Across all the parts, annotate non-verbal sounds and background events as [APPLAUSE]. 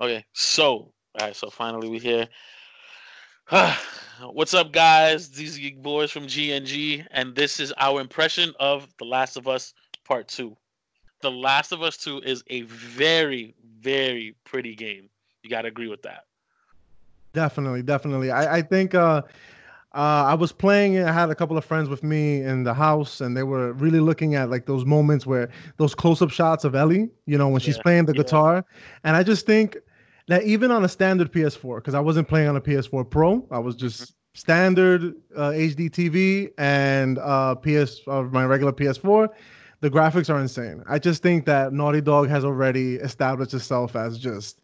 Okay, so all right, so finally we here. [SIGHS] What's up, guys? These are your boys from GNG, and this is our impression of The Last of Us Part Two. The Last of Us Two is a very, very pretty game. You got to agree with that. Definitely, definitely. I, I think uh, uh, I was playing it. I had a couple of friends with me in the house, and they were really looking at like those moments where those close-up shots of Ellie, you know, when she's playing the yeah. guitar. And I just think that even on a standard PS4, because I wasn't playing on a PS4 Pro, I was just mm-hmm. standard uh, HD TV and uh, PS uh, my regular PS4. The graphics are insane. I just think that Naughty Dog has already established itself as just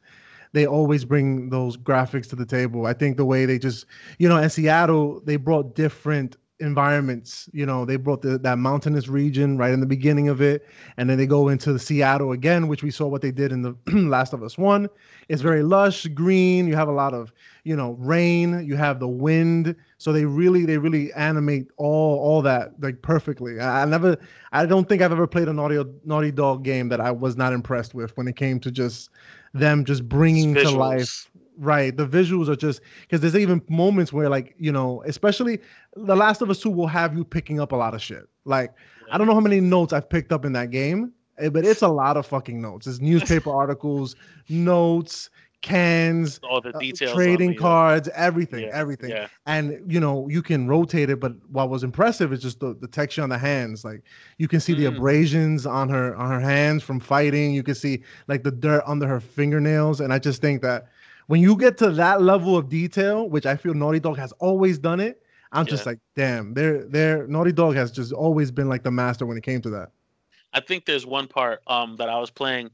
they always bring those graphics to the table. I think the way they just, you know, in Seattle, they brought different environments. You know, they brought the, that mountainous region right in the beginning of it, and then they go into the Seattle again, which we saw what they did in the [CLEARS THROAT] Last of Us One. It's very lush, green. You have a lot of, you know, rain. You have the wind. So they really, they really animate all all that like perfectly. I, I never, I don't think I've ever played a Naughty Naughty Dog game that I was not impressed with when it came to just them just bringing to life right the visuals are just because there's even moments where like you know especially the last of us 2 will have you picking up a lot of shit like yeah. i don't know how many notes i've picked up in that game eh, but it's a lot of fucking notes it's newspaper [LAUGHS] articles notes cans, all the uh, details, uh, trading the, cards, everything, yeah, everything. Yeah. And you know, you can rotate it, but what was impressive is just the, the texture on the hands. Like you can see mm. the abrasions on her on her hands from fighting. You can see like the dirt under her fingernails. And I just think that when you get to that level of detail, which I feel Naughty Dog has always done it, I'm yeah. just like, damn, they're they're Naughty Dog has just always been like the master when it came to that. I think there's one part um that I was playing.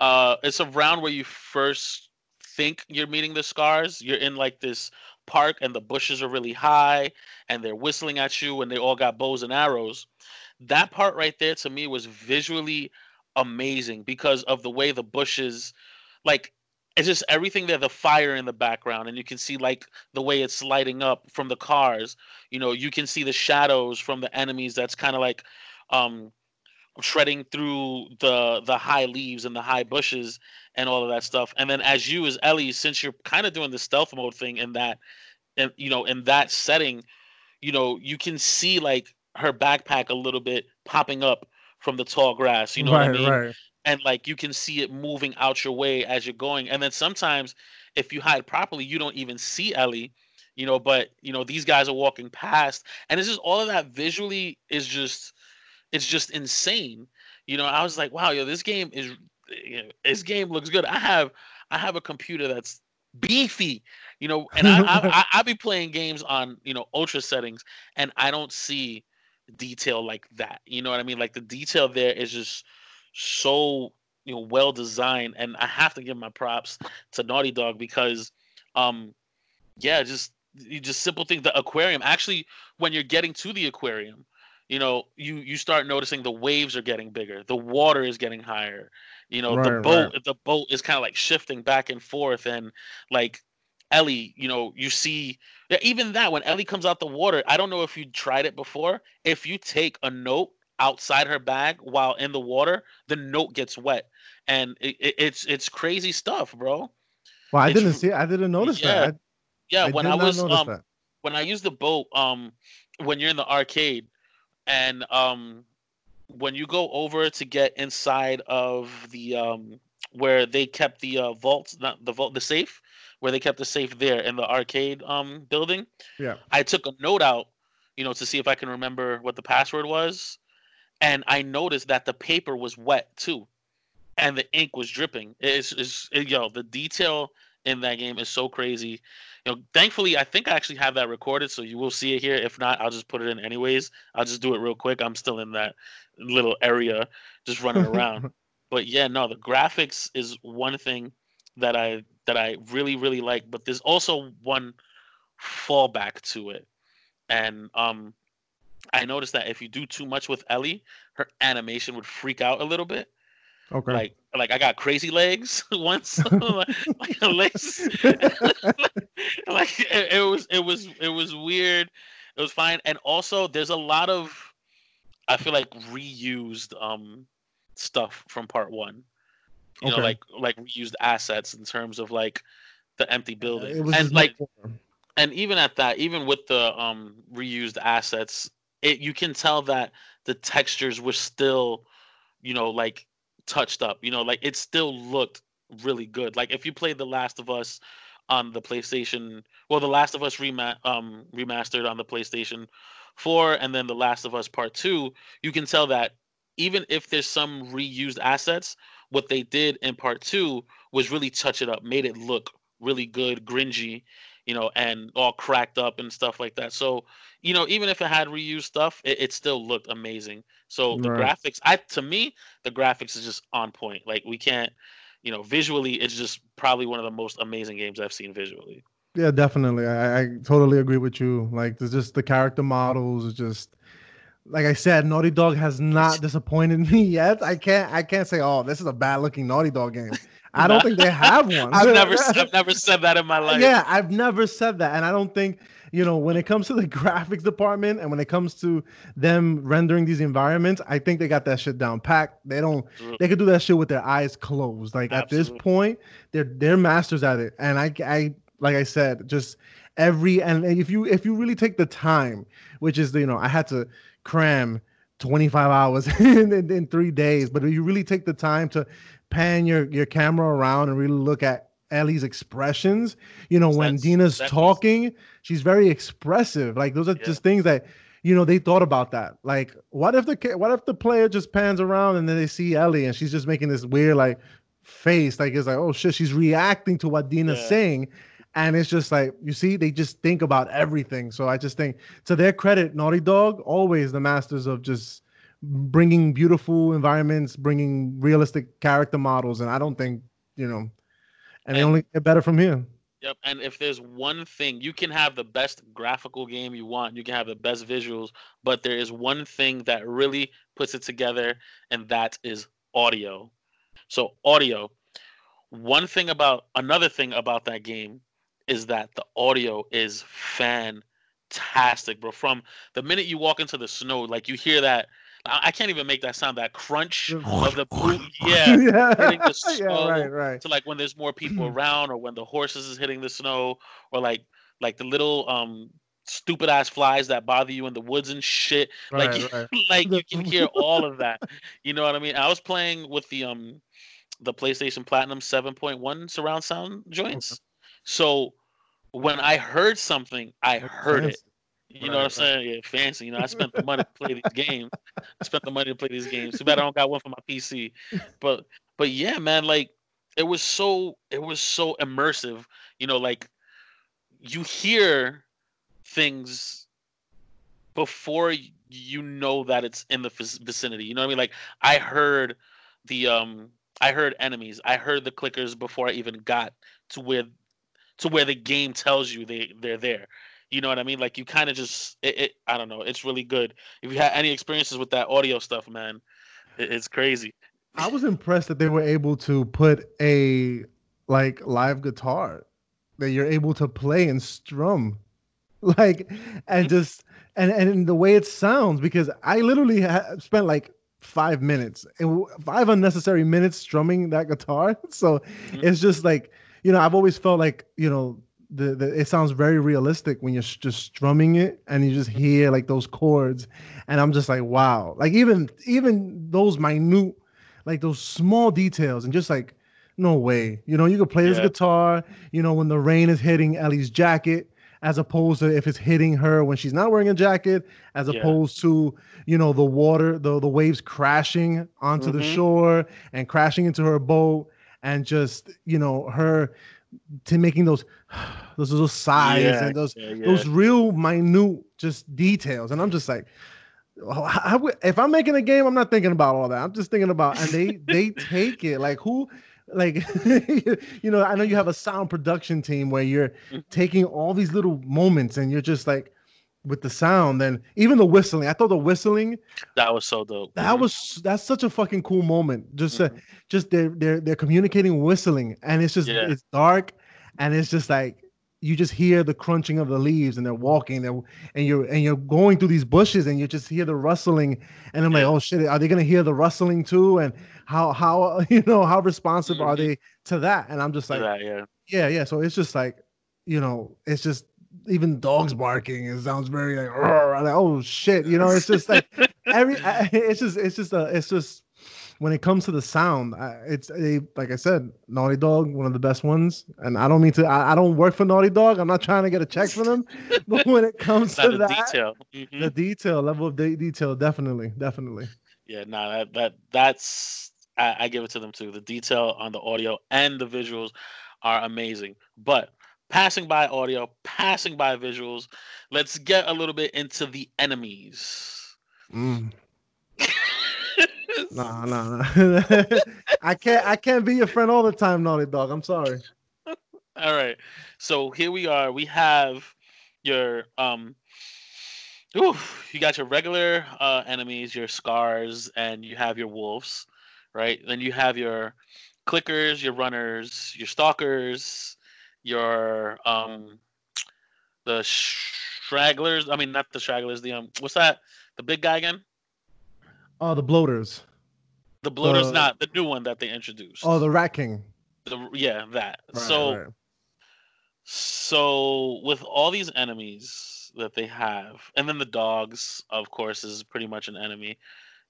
Uh, it's a round where you first think you're meeting the scars. You're in like this park and the bushes are really high and they're whistling at you and they all got bows and arrows. That part right there to me was visually amazing because of the way the bushes like it's just everything there the fire in the background and you can see like the way it's lighting up from the cars you know you can see the shadows from the enemies that's kind of like um shredding through the the high leaves and the high bushes and all of that stuff. And then as you as Ellie, since you're kind of doing the stealth mode thing in that, and you know, in that setting, you know, you can see like her backpack a little bit popping up from the tall grass. You know right, what I mean? Right. And like you can see it moving out your way as you're going. And then sometimes, if you hide properly, you don't even see Ellie. You know, but you know these guys are walking past, and it's just all of that visually is just it's just insane. You know, I was like, wow, yo, this game is you know, this game looks good. I have I have a computer that's beefy, you know, and I, I, [LAUGHS] I I be playing games on you know ultra settings, and I don't see detail like that. You know what I mean? Like the detail there is just so you know well designed, and I have to give my props to Naughty Dog because, um, yeah, just you just simple things. The aquarium actually, when you're getting to the aquarium, you know you you start noticing the waves are getting bigger the water is getting higher you know right, the boat right. the boat is kind of like shifting back and forth and like ellie you know you see even that when ellie comes out the water i don't know if you tried it before if you take a note outside her bag while in the water the note gets wet. And it, it, it's it's crazy stuff bro. Well i it's, didn't see i didn't notice yeah, that. Yeah I when i was um that. when i used the boat um when you're in the arcade and um, when you go over to get inside of the um, where they kept the uh, vault, not the vault, the safe, where they kept the safe there in the arcade um, building. Yeah, I took a note out, you know, to see if I can remember what the password was, and I noticed that the paper was wet too, and the ink was dripping. It's, it's it, yo, the detail in that game is so crazy you know, thankfully, I think I actually have that recorded, so you will see it here. If not, I'll just put it in anyways. I'll just do it real quick. I'm still in that little area, just running around. [LAUGHS] but yeah, no, the graphics is one thing that I that I really really like. But there's also one fallback to it, and um, I noticed that if you do too much with Ellie, her animation would freak out a little bit. Okay. Like like I got crazy legs [LAUGHS] once, [LAUGHS] [LAUGHS] like, like legs, like it, it, was it was it was weird. It was fine, and also there's a lot of I feel like reused um stuff from part one. You Okay. know, like like reused assets in terms of like the empty building. And like and even at that, even with the um reused assets, it you can tell that the textures were still, you know, like touched up. You know, like it still looked really good. Like if you played The Last of Us on the PlayStation, well, The Last of Us rema- um remastered on the PlayStation 4 and then The Last of Us Part 2, you can tell that even if there's some reused assets, what they did in Part 2 was really touch it up, made it look really good, gringy, you know, and all cracked up and stuff like that. So, you know, even if it had reused stuff, it, it still looked amazing. So the Right. graphics, I to me, the graphics is just on point. Like we can't, you know, visually, it's just probably one of the most amazing games I've seen visually. Yeah, definitely. I, I totally agree with you. Like, there's just the character models. is Just like I said, Naughty Dog has not disappointed [LAUGHS] me yet. I can't. I can't say, oh, this is a bad looking Naughty Dog game. I don't think they have [LAUGHS] one. I've never, [LAUGHS] I've never said that in my life. yeah, I've never said that, and I don't think you know when it comes to the [LAUGHS] graphics department and when it comes to them rendering these environments, I think they got that shit down packed. They don't. They could do that shit with their eyes closed. Like at this point, they're they're masters at it, and I I like I said, just every and if you if you really take the time, which is you know I had to cram 25 hours in, in, in three days, but if you really take the time to pan your your camera around and really look at Ellie's expressions, you know when That's- Dina's that's- talking, she's very expressive. Like those are Yeah. just things that you know they thought about that. Like what if the what if the player just pans around and then they see Ellie and she's just making this weird like face, like it's like oh shit, she's reacting to what Dina's Yeah. saying. And it's just like you see, they just think about everything. So I just think, to their credit, Naughty Dog always the masters of just bringing beautiful environments, bringing realistic character models, and I don't think you know, and they only get better from here. Yep. And if there's one thing, you can have the best graphical game you want, you can have the best visuals, but there is one thing that really puts it together, and that is audio. So, audio. One thing about another thing about that game is that the audio is fantastic, bro. From the minute you walk into the snow, like you hear that. I I can't even make that sound. That crunch of the boot, [LAUGHS] yeah, [LAUGHS] yeah, hitting the yeah, snow right, right. to like when there's more people around or when the horses is hitting the snow or like like the little um stupid ass flies that bother you in the woods and shit. Like right, [LAUGHS] right. like you can hear all of that. You know what i mean? I was playing with the um the playstation platinum 7.1 surround sound joints. So when i heard something i heard it you know what I'm Right, right. saying? Yeah, fancy. You know, I spent the money to play these games. I spent the money to play these games. Too bad I don't got one for my PC. But but yeah, man, like it was so it was so immersive. You know, like you hear things before you know that it's in the vicinity. You know what I mean? Like I heard the um I heard enemies. I heard the clickers before I even got to where to where the game tells you they they're there. You know what I mean? Like you kind of just it, it. I don't know. It's really good. If you had any experiences with that audio stuff, man, it, it's crazy. I was impressed that they were able to put a like live guitar that you're able to play and strum, [LAUGHS] like, and just and and the way it sounds because I literally ha- spent like five minutes, w- five unnecessary minutes strumming that guitar. [LAUGHS] So Mhm. it's just like you know I've always felt like you know the, the it sounds very realistic when you're just strumming it and you just hear like those chords, and I'm just like wow, like even even those minute like those small details and just like no way you know you could play this guitar you know when the rain is hitting ellie's jacket as opposed to if it's hitting her when she's not wearing a jacket as Yeah. opposed to you know the water the, the waves crashing onto the Mhm. shore and crashing into her boat and just you know her to making those [SIGHS] those little sighs Yeah, and those yeah, yeah. those real minute just details and i'm just like I would- if i'm making a game i'm not thinking about all that i'm just thinking about and they they take it like who like [LAUGHS] you know i know you have a sound production team where you're Mhm. taking all these little moments and you're just like with the sound and even the whistling i thought the whistling that was so dope. that Mhm. was that's such a fucking cool moment just uh, Mhm. just they're they're they're communicating whistling and it's just Yeah. it's dark and it's just like you just hear the crunching of the leaves and they're walking and, and you're and you're going through these bushes and you just hear the rustling and I'm like oh shit are they gonna hear the rustling too and how how [LAUGHS] you know how responsive mm-hmm. are they to that and I'm just like yeah yeah yeah so it's just like you know it's just even dogs barking it sounds very like, like oh shit you know it's just like every [LAUGHS] it's just it's just a it's just when it comes to the sound, it's a like I said, Naughty Dog, one of the best ones. And I don't mean to. I, I don't work for Naughty Dog. I'm not trying to get a check for them. [LAUGHS] but when it comes to that, detail. Mm-hmm. the detail level of de- detail, definitely, definitely. Yeah, no, nah, that that that's I, I give it to them too. The detail on the audio and the visuals are amazing. But passing by audio, passing by visuals, let's get a little bit into the enemies. Mm. [LAUGHS] nah, nah, nah. [LAUGHS] I can't. I can't be your friend all the time, Naughty Dog. I'm sorry. all right. So here we are. We have your um. Ooh, you got your regular uh, enemies, your scars, and you have your wolves, right? Then you have your clickers, your runners, your stalkers, your um, the stragglers. I mean, not the stragglers. The um, what's that? The big guy again? Oh, the bloaters. The bloater's the, not the new one that they introduced. Oh, the Rat King. The, yeah, that. Right, so, right. so with all these enemies that they have, and then the dogs, of course, is pretty much an enemy.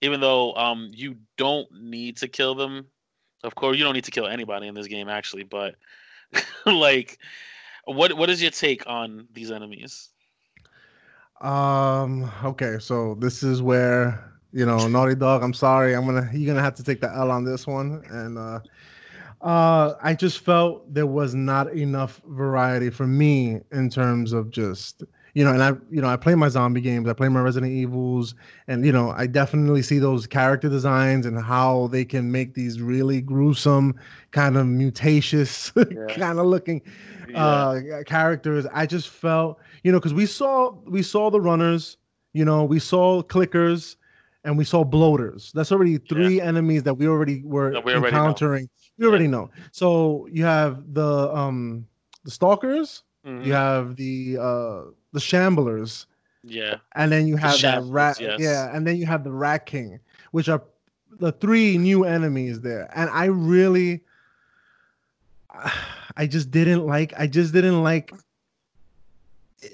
Even though um you don't need to kill them, of course you don't need to kill anybody in this game actually. But [LAUGHS] like, what what is your take on these enemies? Um. Okay, so this is where you know, Naughty Dog. I'm sorry. I'm gonna you're gonna have to take the L on this one. And uh, uh, I just felt there was not enough variety for me in terms of just you know, and I you know I play my zombie games. I play my Resident Evils, and you know I definitely see those character designs and how they can make these really gruesome, kind of mutacious, [LAUGHS] yeah. kind of looking uh, characters. I just felt you know because we saw we saw the runners. You know, we saw clickers and we saw bloaters. That's already three yeah. enemies that we already were we already encountering. Know. We already yeah. know. So you have the um the stalkers, mm-hmm. you have the uh the shamblers. Yeah. And then you have the that rat yes. yeah, and then you have the rat king, which are the three new enemies there. And I really [SIGHS] I just didn't like I just didn't like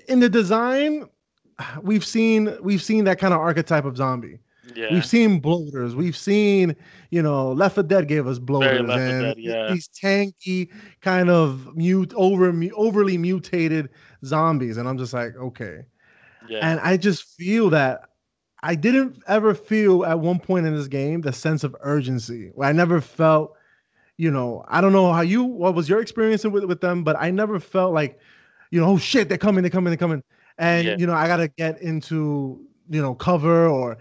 in the design [SIGHS] we've seen we've seen that kind of archetype of zombie yeah. We've seen bloaters. We've seen, you know, Left 4 Dead gave us bloaters and Dead, yeah. these tanky kind of mute over overly mutated zombies. And I'm just like, okay. Yeah. And I just feel that I didn't ever feel at one point in this game the sense of urgency. I never felt, you know, I don't know how you what was your experience with with them, but I never felt like, you know, oh shit, they're coming, they're coming, they're coming. And yeah. you know, I gotta get into you know cover or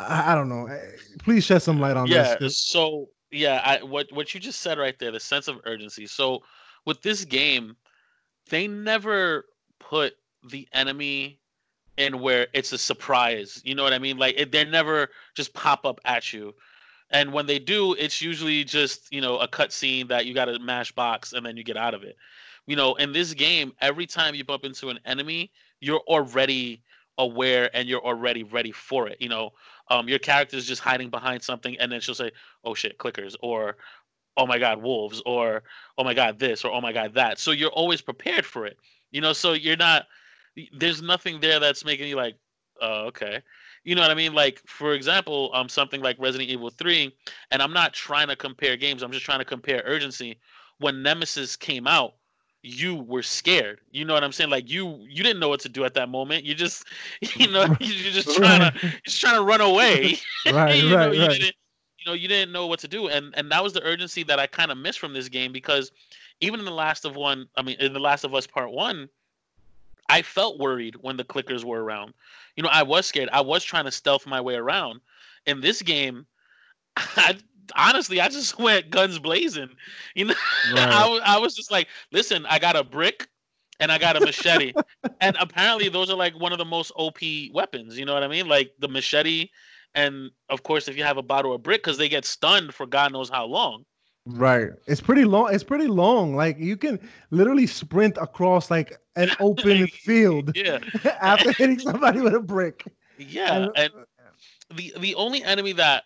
I, I don't know. Eh, please shed some light on yeah, this. So yeah, I, what what you just said right there, the sense of urgency. So with this game, they never put the enemy in where it's a surprise. You know what I mean? Like it, they never just pop up at you. And when they do, it's usually just you know a cutscene that you got to mash box and then you get out of it. You know, in this game, every time you bump into an enemy, you're already aware and you're already ready for it. You know, um, your character is just hiding behind something, and then she'll say, "Oh shit, clickers," or "Oh my god, wolves," or "Oh my god, this," or "Oh my god, that." So you're always prepared for it. You know, so you're not. There's nothing there that's making you like, "Oh, okay." You know what I mean? Like, for example, um, something like Resident Evil 3, and I'm not trying to compare games. I'm just trying to compare urgency. When Nemesis came out, you were scared. You know what I'm saying? Like you you didn't know what to do at that moment. You just [LAUGHS] you know [LAUGHS] you're just trying to just trying to run away. [LAUGHS] right, you right, know, right. You, you know you didn't know what to do, and and that was the urgency that I kind of missed from this game because even in the Last of One, I mean in the Last of Us Part One, I felt worried when the clickers were around. You know I was scared. I was trying to stealth my way around. In this game, [LAUGHS] I honestly, I just [LAUGHS] went guns blazing. You know, [LAUGHS] right. I, I was just like, listen, I got a brick and I got a machete. and apparently, those are like one of the most OP weapons. You know what I mean? Like the machete. And of course, if you have a bottle of brick, because they get stunned for God knows how long. Right. It's pretty long. It's pretty long. Like you can literally sprint across like an [LAUGHS] open field. Yeah. [LAUGHS] after hitting somebody with a brick. Yeah, and the the only enemy that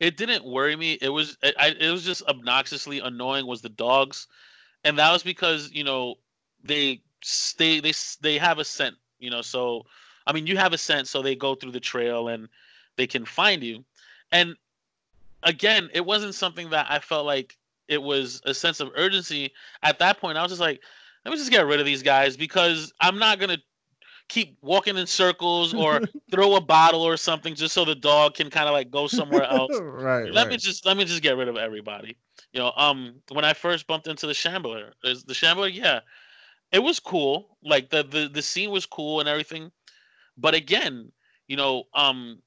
it didn't worry me. It was it, I, it was just obnoxiously annoying was the dogs, and that was because you know they they they they have a scent. You know, so I mean you have a scent, so they go through the trail and they can find you. And again, it wasn't something that I felt like it was a sense of urgency at that point. I was just like, let me just get rid of these guys because I'm not gonna keep walking in circles or [LAUGHS] throw a bottle or something just so the dog can kind of like go somewhere else. [LAUGHS] right. Let right. me just let me just get rid of everybody. You know, um, when I first bumped into the Shambler, is the Shambler, yeah, it was cool. Like the the the scene was cool and everything, but again, you know, um,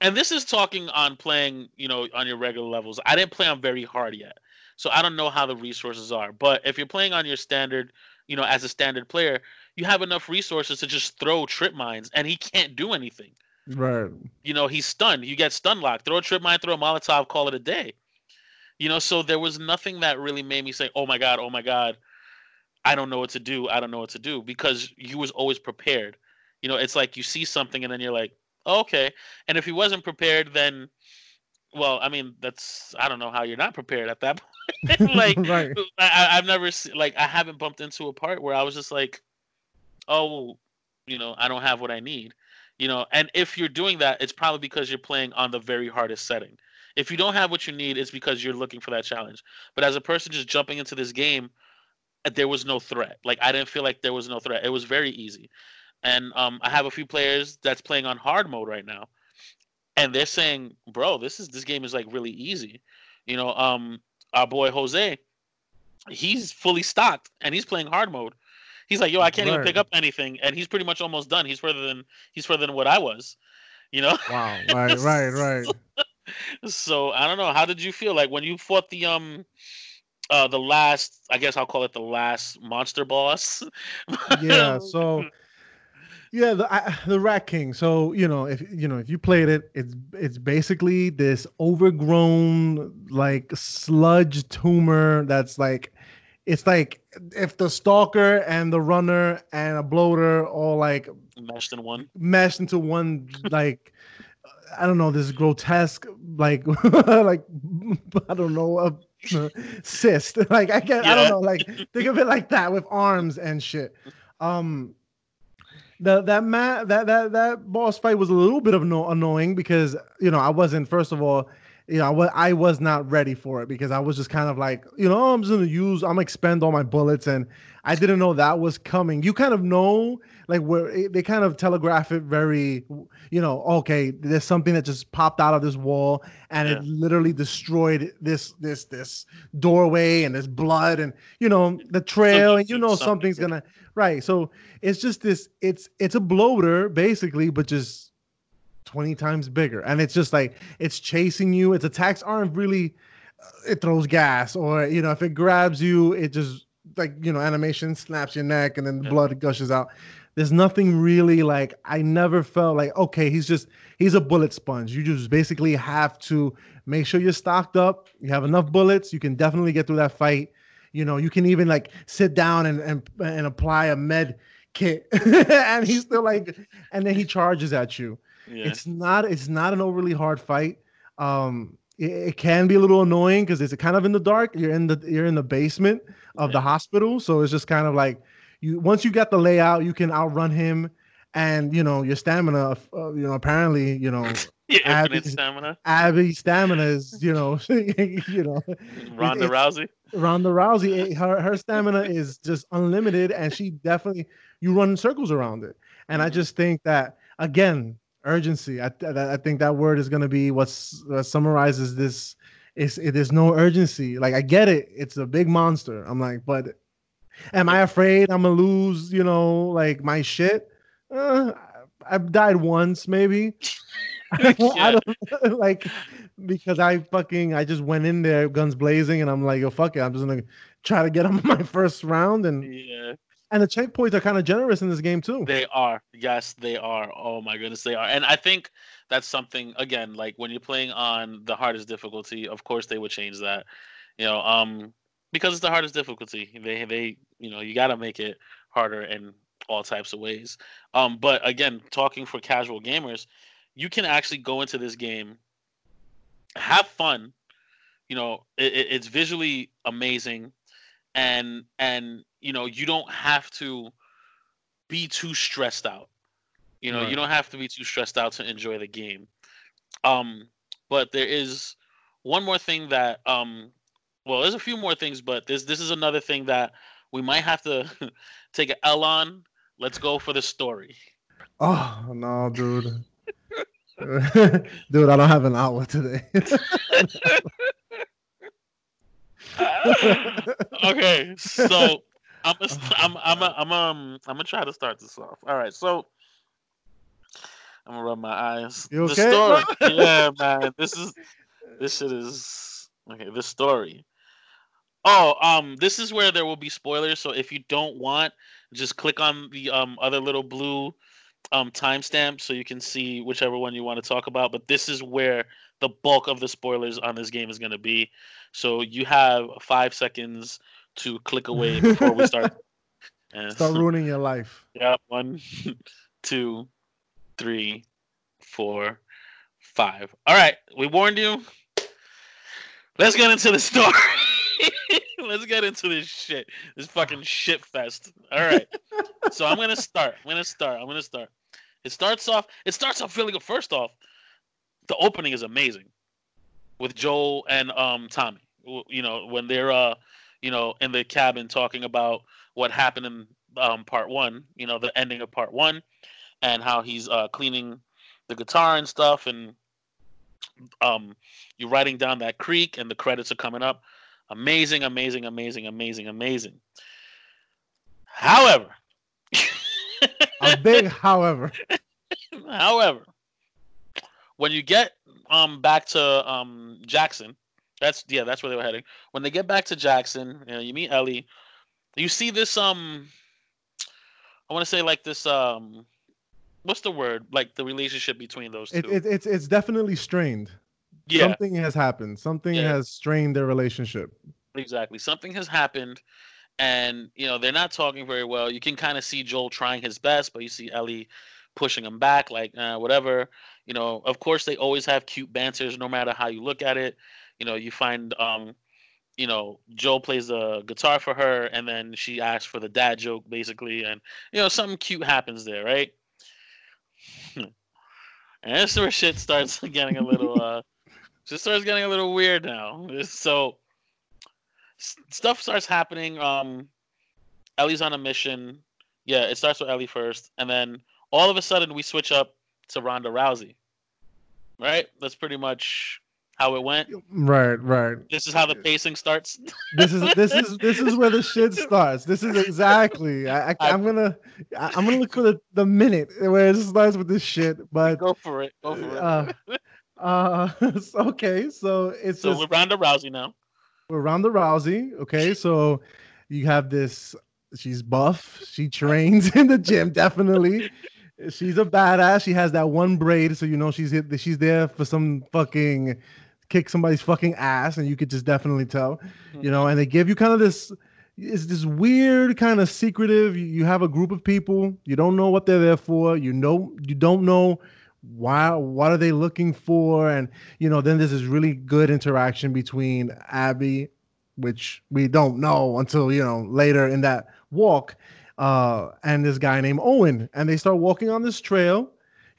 and this is talking on playing, you know, on your regular levels. I didn't play on very hard yet, so I don't know how the resources are. But if you're playing on your standard, you know, as a standard player, you have enough resources to just throw trip mines, and he can't do anything. Right. You know, he's stunned. You get stun locked. Throw a trip mine, throw a Molotov, call it a day. You know, so there was nothing that really made me say, "Oh my god, oh my god, I don't know what to do. I don't know what to do," because you was always prepared. You know, it's like you see something and then you're like, oh, "Okay," and if he wasn't prepared, then, well, I mean, that's I don't know how you're not prepared at that [LAUGHS] point. [LAUGHS] like, right. I, I've never se- like I haven't bumped into a part where I was just like, "Oh, you know, I don't have what I need." You know, and if you're doing that, it's probably because you're playing on the very hardest setting. If you don't have what you need, it's because you're looking for that challenge. But as a person just jumping into this game, there was no threat. Like I didn't feel like there was no threat. It was very easy. And um, I have a few players that's playing on hard mode right now, and they're saying, "Bro, this is this game is like really easy." You know, um, our boy Jose, he's fully stocked and he's playing hard mode. He's like, "Yo, I can't even pick up anything," and he's pretty much almost done. He's further than he's further than what I was. You know. Wow. Right. Right. Right. [LAUGHS] so I don't know. How did you feel like when you fought the um uh the last I guess I'll call it the last monster boss? yeah so [LAUGHS] yeah the I, the rat king so you know if you know if you played it it's it's basically this overgrown like sludge tumor that's like it's like if the stalker and the runner and a bloater all like meshed in one. meshed into one [LAUGHS] like I don't know this grotesque like [LAUGHS] like I don't know a, cyst [LAUGHS] like I can I Yeah. don't know like think of it like that with arms and shit. Um, the that that that that boss fight was a little bit of no- annoying because you know I wasn't first of all you know I wa- I was not ready for it because I was just kind of like you know I'm just gonna use I'm gonna expend all my bullets and I didn't know that was coming. You kind of know like where they kind of telegraph it very you know okay there's something that just popped out of this wall and it literally destroyed this this this doorway and this blood and you know the trail and you know something's gonna right so it's just this it's it's a bloater basically but just 20 times bigger and it's just like it's chasing you its attacks aren't really uh, it throws gas or you know if it grabs you it just like you know animation snaps your neck and then the Yeah. blood gushes out there's nothing really like i never felt like okay he's just he's a bullet sponge. You just basically have to make sure you're stocked up. You have enough bullets. You can definitely get through that fight. You know you can even like sit down and and, and apply a med kit. [LAUGHS] And he's still like and then he charges at you. Yeah. it's not it's not an overly hard fight. Um it, it can be a little annoying because it's kind of in the dark. You're in the you're in the basement of the hospital. So it's just kind of like you once you get the layout you can outrun him and you know your stamina uh, you know apparently you know [LAUGHS] yeah, Abby- infinite stamina. abby stamina is you know [LAUGHS] you know Ronda it's- Rousey. Ronda Rousey, [LAUGHS] it- her her stamina is just unlimited, and she definitely you run circles around it. And I Mhm. just think that again, urgency. I I think that word is going to be what's what summarizes this. Is it is no urgency. Like I get it, it's a big monster. I'm like, but am I afraid I'm gonna lose? You know, like my shit. Uh, I've died once, maybe. [LAUGHS] [LAUGHS] I don't [LAUGHS] like because I fucking I just went in there guns blazing and I'm like, yo, fuck it. I'm just gonna try to get him my first round and Yeah. And the checkpoints are kind of generous in this game too. They are. Yes, they are. Oh my goodness, they are. And I think that's something again, like when you're playing on the hardest difficulty, of course they would change that. You know, um because it's the hardest difficulty. They they you know, you gotta make it harder in all types of ways. Um, but again, talking for casual gamers, you can actually go into this game, have fun. You know, it, it's visually amazing, and and you know you don't have to be too stressed out. You know, right. you don't have to be too stressed out to enjoy the game. Um, but there is one more thing that um, well, there's a few more things, but this this is another thing that we might have to [LAUGHS] take an L on. Let's go for the story. Oh no, dude. [LAUGHS] dude, I don't have an outlet today. [LAUGHS] okay, so I'm a, I'm I'm a, I'm um I'm gonna try to start this off. All right, so I'm gonna rub my eyes. You okay? The story, yeah, man. This is this shit is okay. The story. Oh, um, this is where there will be spoilers. So if you don't want, just click on the um other little blue um timestamp so you can see whichever one you want to talk about. But this is where the bulk of the spoilers on this game is going to be. So you have five seconds to click away before we start. [LAUGHS] And start [LAUGHS] ruining your life. Yeah, one, [LAUGHS] two, three, four, five. All right, we warned you. Let's get into the story. [LAUGHS] Let's get into this shit. This fucking shit fest. All right. [LAUGHS] so I'm gonna start. I'm gonna start. I'm gonna start. It starts off. It starts off really good. First off, the opening is amazing with Joel and um Tommy. You know when they're uh you know in the cabin talking about what happened in um part one. You know the ending of part one, and how he's uh cleaning the guitar and stuff and um you're writing down that creek and the credits are coming up Amazing, amazing, amazing, amazing, amazing. However, a big [LAUGHS] however. however, when you get um back to um Jackson, that's yeah, that's where they were heading. When they get back to Jackson, you know, you meet Ellie. You see this um I want to say like this um what's the word? Like the relationship between those two. It, it, it's it's definitely strained yeah. something has happened. Something yeah. has strained their relationship. Exactly. Something has happened and you know, they're not talking very well. You can kind of see Joel trying his best, but you see Ellie pushing him back like uh, whatever. You know, of course they always have cute banters no matter how you look at it. You know, you find um you know, Joel plays the guitar for her, and then she asks for the dad joke, basically, and you know, something cute happens there, right? [LAUGHS] and this where shit starts [LAUGHS] getting a little uh, just starts getting a little weird now. So stuff starts happening. Um, Ellie's on a mission. Yeah, it starts with Ellie first, and then all of a sudden we switch up to Ronda Rousey. Right? That's pretty much how it went. Right, right. This is how the pacing starts. [LAUGHS] this is this is this is where the shit starts. This is exactly. I, I am gonna I, am gonna look for the, the minute where it starts with this shit. But go for it. Go for it. Uh, uh, [LAUGHS] okay, so it's so just, we're Ronda Rousey now. We're Ronda Rousey. Okay, so you have this. She's buff. She trains [LAUGHS] in the gym. Definitely, she's a badass. She has that one braid, so you know she's hit, she's there for some fucking kick somebody's fucking ass, and you could just definitely tell. Mm-hmm. You know, and they give you kind of this. It's this weird kind of secretive. You, you have a group of people. You don't know what they're there for. You know, you don't know why what are they looking for? And you know then there's this really good interaction between abby which we don't know until you know later in that walk uh and this guy named owen. And they start walking on this trail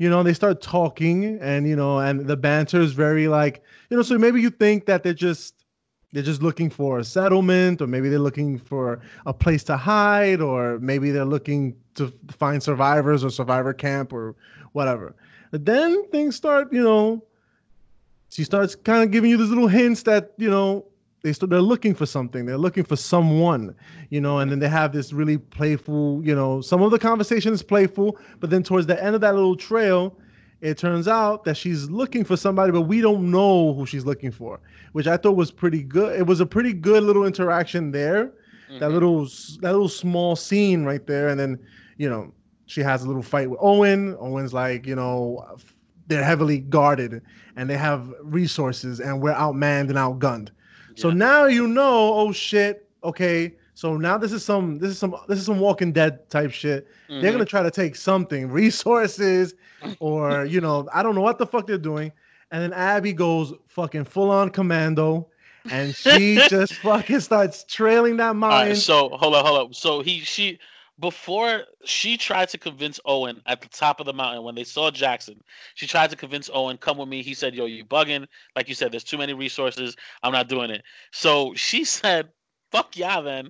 you know they start talking and you know and the banter is very like you know so maybe you think that they're just they're just looking for a settlement or maybe they're looking for a place to hide or maybe they're looking to find survivors or survivor camp or whatever but then things start, you know, she starts kind of giving you these little hints that, you know, they they're looking for something. They're looking for someone, you know, and then they have this really playful, you know, some of the conversation is playful, but then towards the end of that little trail, it turns out that she's looking for somebody, but we don't know who she's looking for, which I thought was pretty good. It was a pretty good little interaction there. mm-hmm. that little that little small scene right there, and then you know she has a little fight with Owen. Owen's like, you know, they're heavily guarded and they have resources, and we're outmanned and outgunned. Yeah. So now you know, oh shit, okay. So now this is some this is some this is some Walking Dead type shit. Mm-hmm. They're gonna try to take something, [LAUGHS] resources, or you know, I don't know what the fuck they're doing. And then Abby goes fucking full on commando and she [LAUGHS] just fucking starts trailing that mine. Right, so hold on, hold on. So he she before she tried to convince Owen at the top of the mountain when they saw Jackson, she tried to convince Owen, come with me. He said, Yo, you bugging. Like you said, there's too many resources. I'm not doing it. So she [LAUGHS] said, Fuck yeah, then.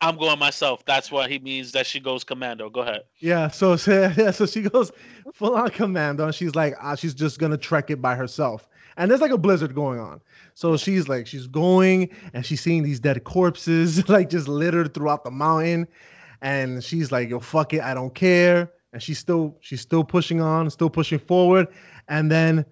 I'm going myself. That's what he means that she goes commando. Go ahead. Yeah. So, [LAUGHS] so yeah. So she goes full on commando, and she's like, ah, she's just gonna trek it by herself. And there's like a blizzard going on. So she's like, she's going and she's seeing these dead corpses [LAUGHS] like just littered throughout the mountain. And she's like, yo, fuck it, I don't care. And she's still she's still pushing on, still pushing forward. And then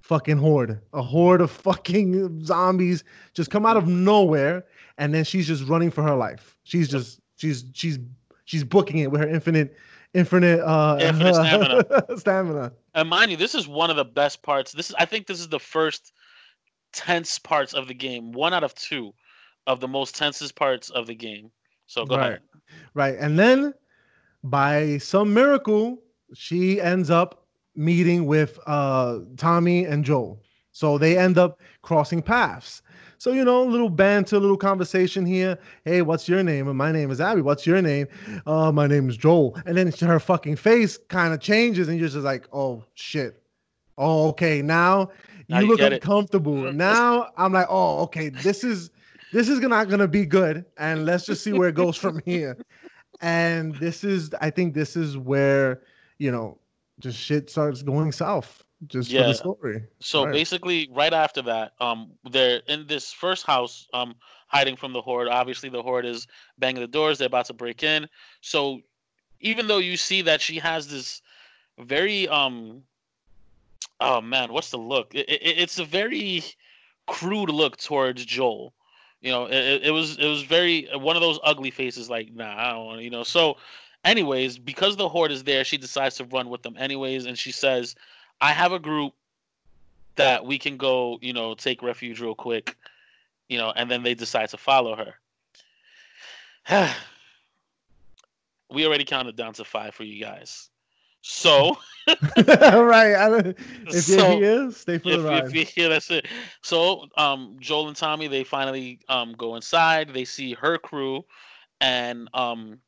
fucking horde, a horde of fucking [LAUGHS] zombies just come out of nowhere. And then she's just running for her life. She's just she's she's she's booking it with her infinite infinite uh infinite [LAUGHS] stamina. stamina. And mind you, this is one of the best parts. This is I think this is the first tense parts of the game. One out of two of the most tensest parts of the game. So go right. ahead. Right. And then by some miracle, she ends up meeting with uh, Tommy and Joel. So they end up crossing paths. So, you know, a little banter, a little conversation here. Hey, what's your name? And my name is Abby. What's your name? Uh, my name is Joel. And then her fucking face kind of changes, and you're just like, oh, shit. Oh, okay. Now you look uncomfortable. [LAUGHS] now I'm like, oh, okay, this is this is not gonna be good, and let's just see where it goes from here. And this is, I think, this is where you know, just shit starts going south. Just yeah. for the story. So right. basically, right after that, um, they're in this first house, um, hiding from the horde. Obviously, the horde is banging the doors. They're about to break in. So even though you see that she has this very um oh man, what's the look? It, it, it's a very crude look towards Joel. You know, it, it was it was very uh, one of those ugly faces. Like, nah, I don't want. You know, so. Anyways, because the horde is there, she decides to run with them anyways, and she says, "I have a group that we can go, you know, take refuge real quick, you know, and then they decide to follow her. [SIGHS] we already counted down to five for you guys. So, [LAUGHS] right. I don't, if so, he is, stay for if, the ride. If, yeah, that's it. So, um, Joel and Tommy they finally um go inside. They see her crew, and um,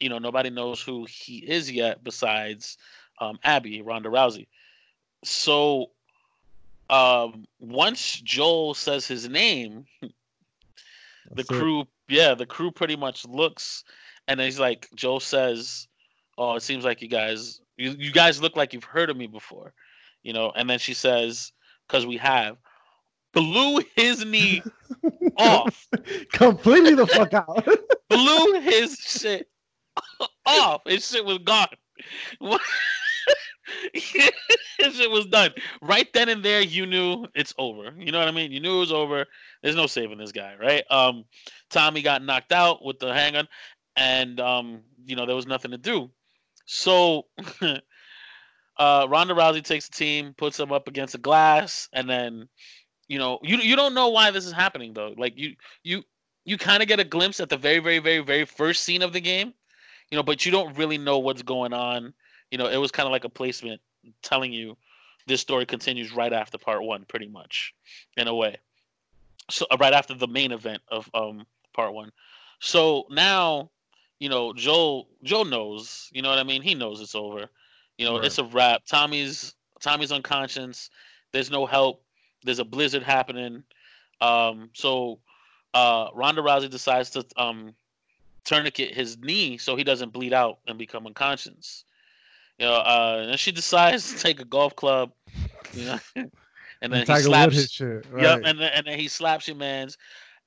you know nobody knows who he is yet besides um Abby Ronda Rousey. So, um, once Joel says his name, the crew, yeah, the crew pretty much looks, and he's like, Joel says oh, it seems like you guys you, you guys look like you've heard of me before, you know. And then she says, because we have, blew his knee [LAUGHS] off completely the fuck out, [LAUGHS] blew his shit off. His shit was gone. [LAUGHS] his shit was done right then and there. You knew it's over. You know what I mean? You knew it was over. There's no saving this guy, right? Um, Tommy got knocked out with the handgun, and um, you know there was nothing to do. So [LAUGHS] uh, Ronda Rousey takes the team, puts them up against a glass, and then you know you you don't know why this is happening though. Like you you you kind of get a glimpse at the very very very very first scene of the game, you know, but you don't really know what's going on. You know, it was kind of like a placement telling you this story continues right after part one, pretty much, in a way. So uh, right after the main event of um part one. So now you know, Joe Joe knows. You know what I mean? He knows it's over. You know, right. it's a wrap. Tommy's Tommy's unconscious. There's no help. There's a blizzard happening. Um, so uh, Ronda Rousey decides to um, tourniquet his knee so he doesn't bleed out and become unconscious. You know, uh, and she decides to take a golf club. You know, [LAUGHS] and then and he slaps. Shit, right. Yep, and then, and then he slaps your man's.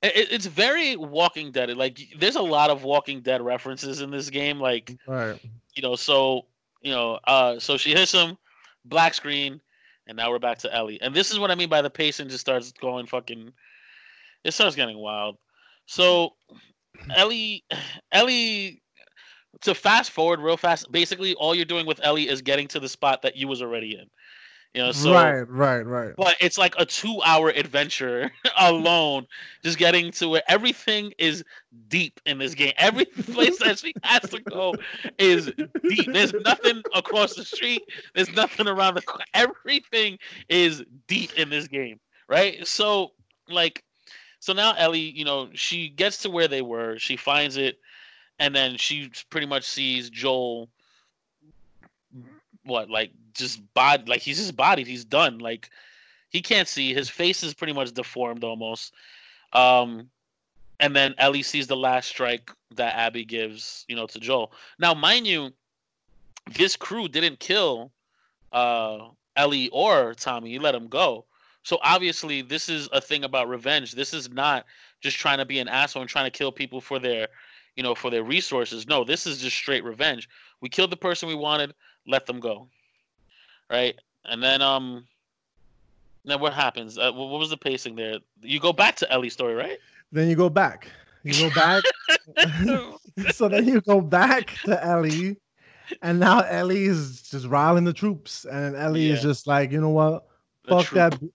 It, it's very Walking Dead. Like there's a lot of Walking Dead references in this game. Like, right. you know, so you know, uh, so she hits him, black screen, and now we're back to Ellie. And this is what I mean by the pacing just starts going fucking. It starts getting wild. So Ellie, [SIGHS] Ellie. To fast forward real fast, basically all you're doing with Ellie is getting to the spot that you was already in. You know, so right, right, right. But it's like a two-hour adventure [LAUGHS] alone, just getting to where everything is deep in this game. Every [LAUGHS] place that she has to go is deep. There's nothing across the street. There's nothing around the. Everything is deep in this game, right? So, like, so now Ellie, you know, she gets to where they were. She finds it, and then she pretty much sees Joel. What like just bod like he's just bodied. He's done. Like he can't see. His face is pretty much deformed almost. Um, and then Ellie sees the last strike that Abby gives, you know, to Joel. Now, mind you, this crew didn't kill uh, Ellie or Tommy. You let them go. So obviously, this is a thing about revenge. This is not just trying to be an asshole and trying to kill people for their, you know, for their resources. No, this is just straight revenge. We killed the person we wanted. Let them go right? And then um, then what happens? Uh, what was the pacing there? You go back to Ellie's story, right? Then you go back. You go back. [LAUGHS] so then you go back to Ellie, and now Ellie is just riling the troops, and Ellie yeah. is just like, you know what? The fuck troop. that.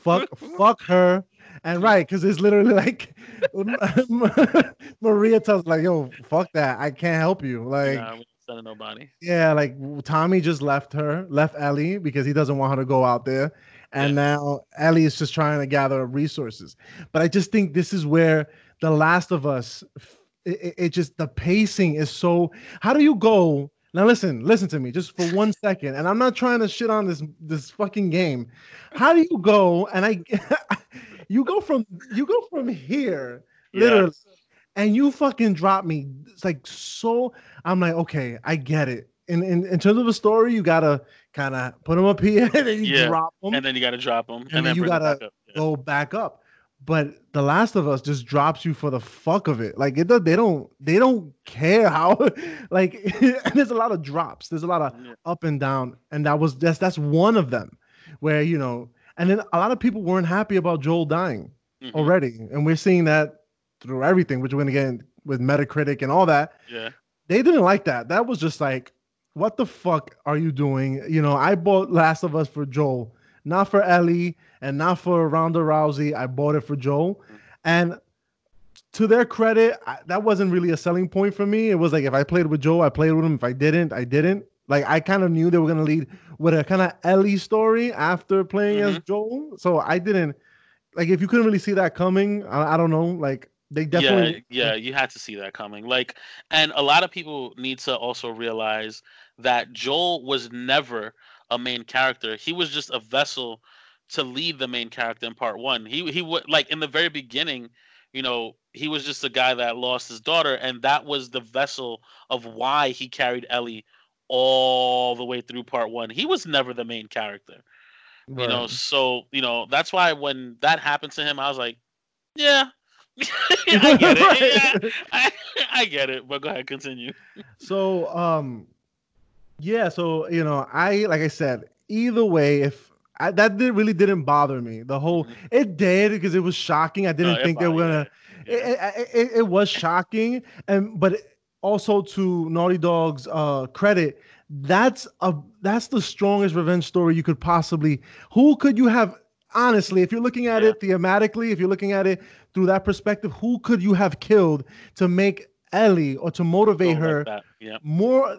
Fuck, fuck her. And right, because it's literally like [LAUGHS] [LAUGHS] Maria tells like, "Yo, fuck that! I can't help you." Like, nah, sending nobody. Yeah, like Tommy just left her, left Ellie because he doesn't want her to go out there. And yeah. now Ellie is just trying to gather resources. But I just think this is where The Last of Us, it, it just, the pacing is so. How do you go? Now listen, listen to me just for one [LAUGHS] second. And I'm not trying to shit on this this fucking game. How do you go and I [LAUGHS] you go from you go from here literally and you fucking drop me. It's like so. I'm like, okay, I get it. In in, in terms of a story, you gotta kind of put them up here, [LAUGHS] and then you yeah. drop them, and then you gotta drop them, and, and then you gotta back yeah. go back up. But The Last of Us just drops you for the fuck of it. Like it, they don't, they don't care how. [LAUGHS] Like [LAUGHS] there's a lot of drops. There's a lot of yeah. up and down, and that was that's that's one of them, where you know, and then a lot of people weren't happy about Joel dying mm-hmm. already, and we're seeing that through everything, which we're gonna get with Metacritic and all that. Yeah. They didn't like that. That was just like, what the fuck are you doing? You know, I bought Last of Us for Joel, not for Ellie and not for Ronda Rousey. I bought it for Joel. Mm-hmm. And to their credit, I, that wasn't really a selling point for me. It was like if I played with Joel, I played with him. If I didn't, I didn't. Like I kind of knew they were gonna lead with a kind of Ellie story after playing mm-hmm. as Joel. So I didn't like if you couldn't really see that coming. I, I don't know. Like they definitely yeah, yeah, you had to see that coming. Like and a lot of people need to also realize that Joel was never a main character. He was just a vessel to lead the main character in part 1. He he would like in the very beginning, you know, he was just a guy that lost his daughter and that was the vessel of why he carried Ellie all the way through part 1. He was never the main character. Right. You know, so, you know, that's why when that happened to him, I was like, yeah, [LAUGHS] I get it. Yeah, I, I get it. But go ahead, continue. So, um, yeah. So you know, I like I said, either way, if I, that did, really didn't bother me, the whole mm-hmm. it did because it was shocking. I didn't no, think they were gonna. Yeah. It, it, it, it, was shocking, and but also to Naughty Dog's uh, credit, that's a that's the strongest revenge story you could possibly. Who could you have? Honestly, if you're looking at yeah. it thematically, if you're looking at it through that perspective, who could you have killed to make Ellie or to motivate her like yeah. more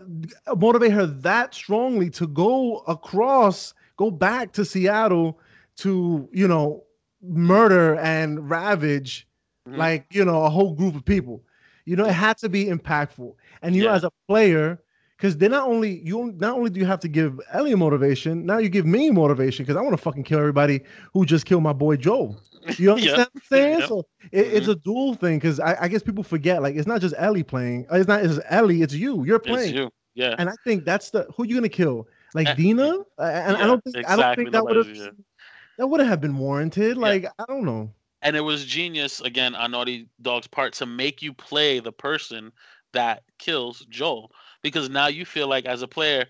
motivate her that strongly to go across, go back to Seattle to, you know, murder and ravage mm-hmm. like, you know, a whole group of people. You know, it had to be impactful. And you yeah. as a player, because they not only you not only do you have to give Ellie motivation, now you give me motivation because I want to fucking kill everybody who just killed my boy Joe. You [LAUGHS] understand what I'm saying? Yep. So it, mm-hmm. it's a dual thing because I, I, guess people forget like it's not just Ellie playing. Uh, it's not it's Ellie. It's you. You're playing. It's you. Yeah. And I think that's the who you gonna kill like Dina. And yeah, I don't think exactly. I don't think that would have that would have been warranted. Like yeah. I don't know. And it was genius again on Naughty Dog's part to make you play the person that kills Joel because now you feel like as a player,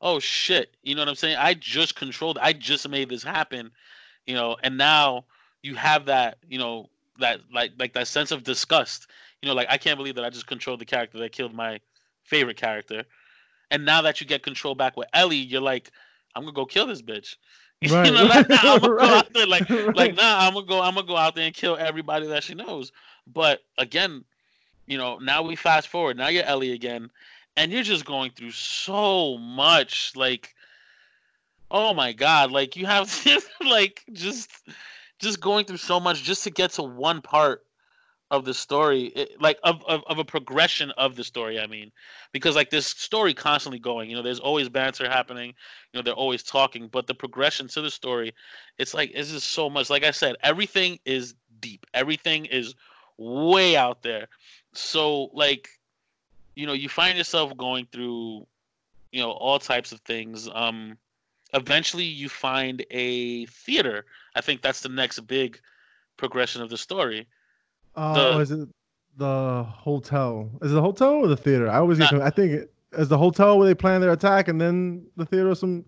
oh shit, you know what I'm saying? I just controlled. I just made this happen, you know, and now you have that, you know, that like like that sense of disgust. you know, like I can't believe that I just controlled the character that killed my favorite character. And now that you get control back with Ellie, you're like, I'm gonna go kill this bitch. [LAUGHS] Right. you know, like, nah, I'm gonna Right. go out there like [LAUGHS] Right. like nah, I'm gonna go I'm gonna go out there and kill everybody that she knows. But again, you know, now we fast forward. Now you're Ellie again, and you're just going through so much. Like, oh my god, like you have [LAUGHS] to, like just just going through so much just to get to one part of the story it, like of, of of a progression of the story i mean because like this story constantly going you know there's always banter happening you know they're always talking but the progression to the story it's like it's just so much like i said everything is deep everything is way out there so like you know you find yourself going through you know all types of things um eventually you find a theater i think that's the next big progression of the story Uh, The- is it the hotel? Is it the hotel or the theater? I always get. Not- I think it is the hotel where they plan their attack, and then the theater. Some,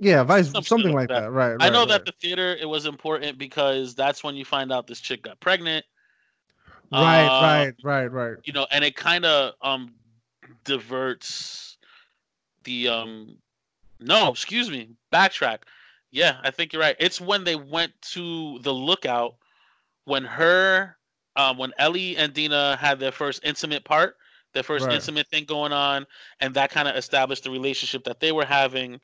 yeah, vice Something something, like that. that. Right. I right, know right. that the theater it was important because that's when you find out this chick got pregnant. Right, uh, right, right, right. You know, and it kind of um diverts the um no, excuse me, backtrack. Yeah, I think you're right. It's when they went to the lookout when her um when Ellie and Dina had their first intimate part, their first Right. intimate thing going on, and that kind of established the relationship that they were having.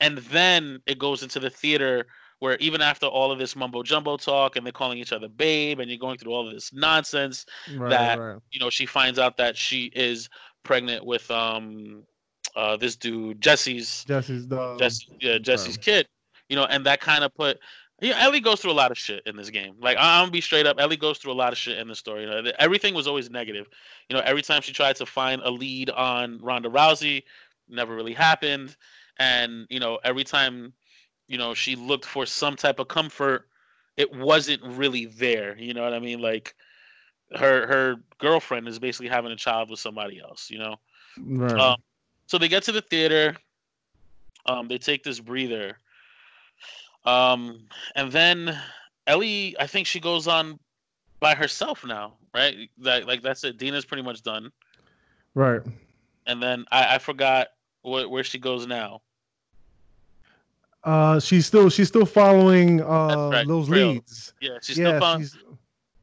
And then it goes into the theater where even after all of this mumbo jumbo talk and they're calling each other babe and you're going through all of this nonsense, Right, that- right. you know, she finds out that she is pregnant with um uh this dude Jesse's Jesse's the Jesse, yeah, Jesse's kid. You know, and that kind of put yeah, Ellie goes through a lot of shit in this game. Like I'm gonna be straight up, Ellie goes through a lot of shit in the story. You know, everything was always negative. You know, every time she tried to find a lead on Ronda Rousey, never really happened. And you know, every time, you know, she looked for some type of comfort, it wasn't really there. You know what I mean? Like her her girlfriend is basically having a child with somebody else. You know. Right. Um, so they get to the theater. Um, they take this breather. Um, and then Ellie, I think she goes on by herself now, right? That like that's it. Dina's pretty much done. right. And then I, I forgot where, where she goes now. Uh, she's still she's still following uh right, those Trail. leads. Yeah, she's still yeah, fun. she's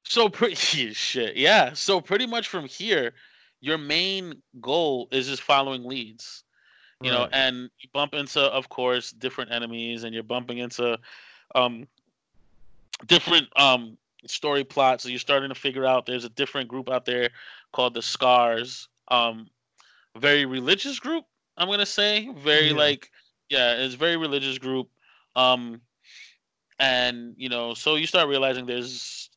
So pretty [LAUGHS] shit. Yeah. So pretty much from here, your main goal is just following leads. you know and you bump into of course different enemies and you're bumping into um different um story plots so you're starting to figure out there's a different group out there called the scars um very religious group i'm gonna say very Yeah. like yeah it's a very religious group um and you know so you start realizing there's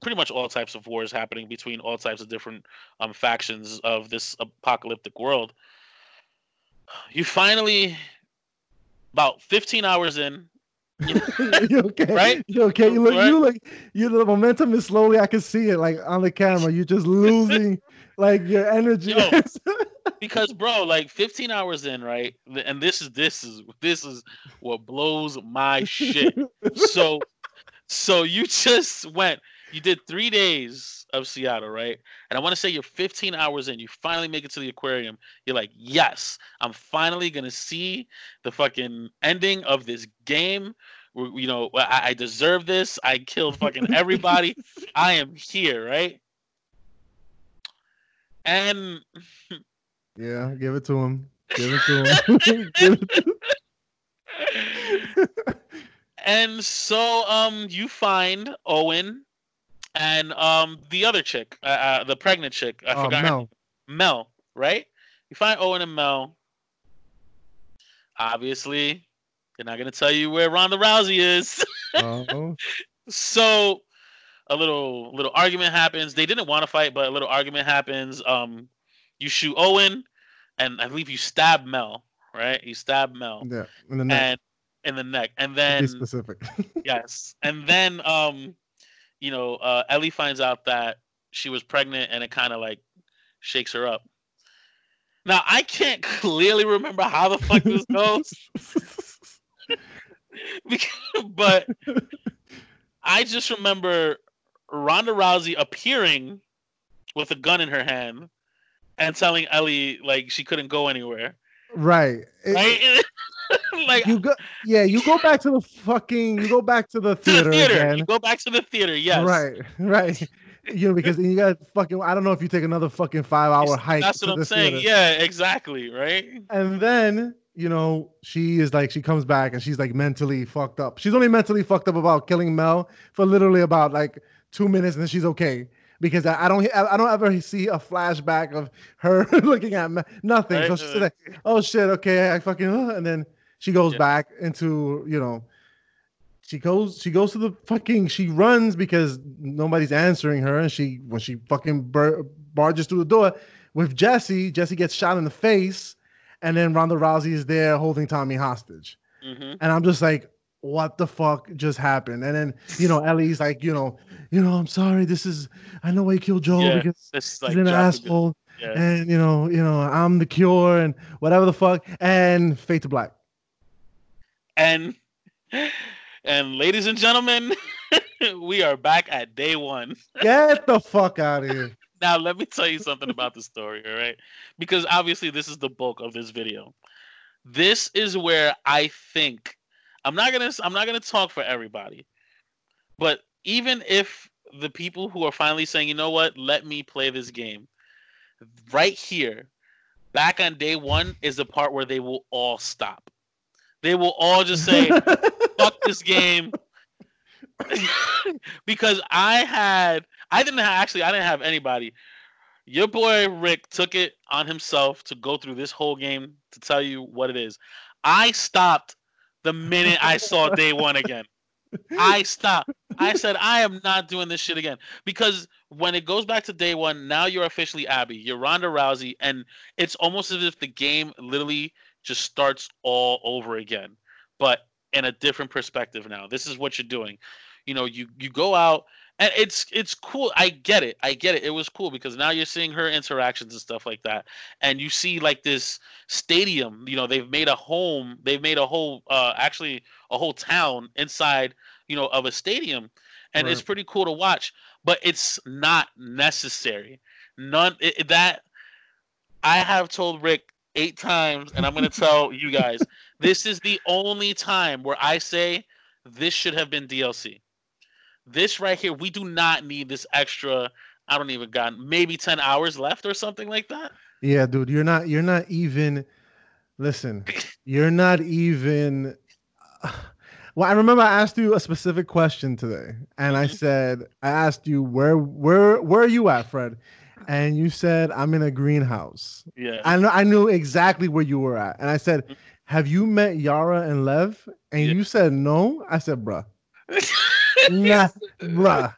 pretty much all types of wars happening between all types of different um factions of this apocalyptic world. You finally about 15 hours in you okay? [LAUGHS] Right? You okay? You look. Right? You look. You the momentum is slowly. I can see it, like on the camera. You're just losing, [LAUGHS] like your energy. Yo. [LAUGHS] because bro like 15 hours in right and this is this is this is what blows my shit so so you just went you did three days of seattle right? And i want to say you're 15 hours in you finally make it to the aquarium. You're like yes i'm finally gonna see the fucking ending of this game. You know i, I deserve this. I killed fucking everybody. [LAUGHS] I am here right? And [LAUGHS] yeah, give it to him. Give it to him. [LAUGHS] Give it to- and so um you find Owen and um the other chick, uh, uh, the pregnant chick. I Oh, forgot Mel. Mel, right? You find Owen and Mel. Obviously, they're not gonna tell you where Ronda Rousey is. Oh, [LAUGHS] so a little little argument happens. They didn't want to fight, but a little argument happens. Um, you shoot Owen, and I believe you stab Mel. Right? You stab Mel, yeah. In the neck. and in the neck, and then be specific. [LAUGHS] yes and then um you know uh ellie finds out that she was pregnant and it kind of like shakes her up now i can't [LAUGHS] clearly remember how the fuck this goes [LAUGHS] [LAUGHS] but i just remember ronda rousey appearing with a gun in her hand and telling Ellie like she couldn't go anywhere. Right. It- Right? [LAUGHS] like you go, yeah. You go back to the fucking. You go back to the to theater, the theater. again. You go back to the theater. Yes. Right, [LAUGHS] right. You know, because you got fucking. I don't know if you take another fucking five hour hike. That's what I'm saying. theater. Yeah, exactly. Right. And then you know she is like she comes back and she's like mentally fucked up. She's only mentally fucked up about killing Mel for literally about like two minutes, and then she's okay. Because I I don't, I don't ever see a flashback of her [LAUGHS] looking at Mel, nothing. So she's like, "Oh shit, okay, I fucking," uh," and then she goes Yeah. back into, you know, she goes, she goes to the fucking, she runs because nobody's answering her, and she when she fucking bur- barges through the door with Jesse, Jesse gets shot in the face, and then Ronda Rousey is there holding Tommy hostage, hmm and I'm just like, what the fuck just happened? And then you know Ellie's like, you know, you know, I'm sorry, this is, I know I killed Joel Yeah, because This is like he's an dropped a bit. asshole, Yeah. and you know, you know, I'm the cure, and whatever the fuck, and fade to black. And and ladies and gentlemen, [LAUGHS] we are back at day one. Get the fuck out of here. [LAUGHS] Now let me tell you something about the story, all right? Because obviously this is the bulk of this video. This is where I think I'm not gonna I'm not gonna talk for everybody, but even if the people who are finally saying, you know what, let me play this game, right here, back on day one is the part where they will all stop. They will all just say, [LAUGHS] fuck this game [LAUGHS] because I had I didn't have, actually I didn't have anybody. Your boy Rick took it on himself to go through this whole game to tell you what it is. I stopped the minute I saw day one again. I stopped. I said I am not doing this shit again because when it goes back to day one, now you're officially Abby. You're Ronda Rousey, and it's almost as if the game literally just starts all over again, but in a different perspective now. This is what you're doing. You know, you you go out and it's it's cool. I get it. I get it. It was cool because now you're seeing her interactions and stuff like that, and you see like this stadium. You know, they've made a home. They've made a whole, uh, actually a whole town inside. You know, of a stadium, and it's pretty cool to watch. But it's not necessary. None it- that I have told Rick eight times, and I'm going [LAUGHS] to tell you guys this is the only time where I say this should have been DLC. This right here, we do not need this extra. I don't even got maybe ten hours left or something like that. Yeah, dude, you're not you're not even listen, [LAUGHS] you're not even well, I remember I asked you a specific question today, and I Mhm. said, I asked you where where where are you at, Fred? And you said I'm in a greenhouse. Yeah. I know I knew exactly where you were at. And I said, Mhm. Have you met Yara and Lev? And Yeah. you said no. I said, bruh. [LAUGHS] Nah, [LAUGHS] bruh.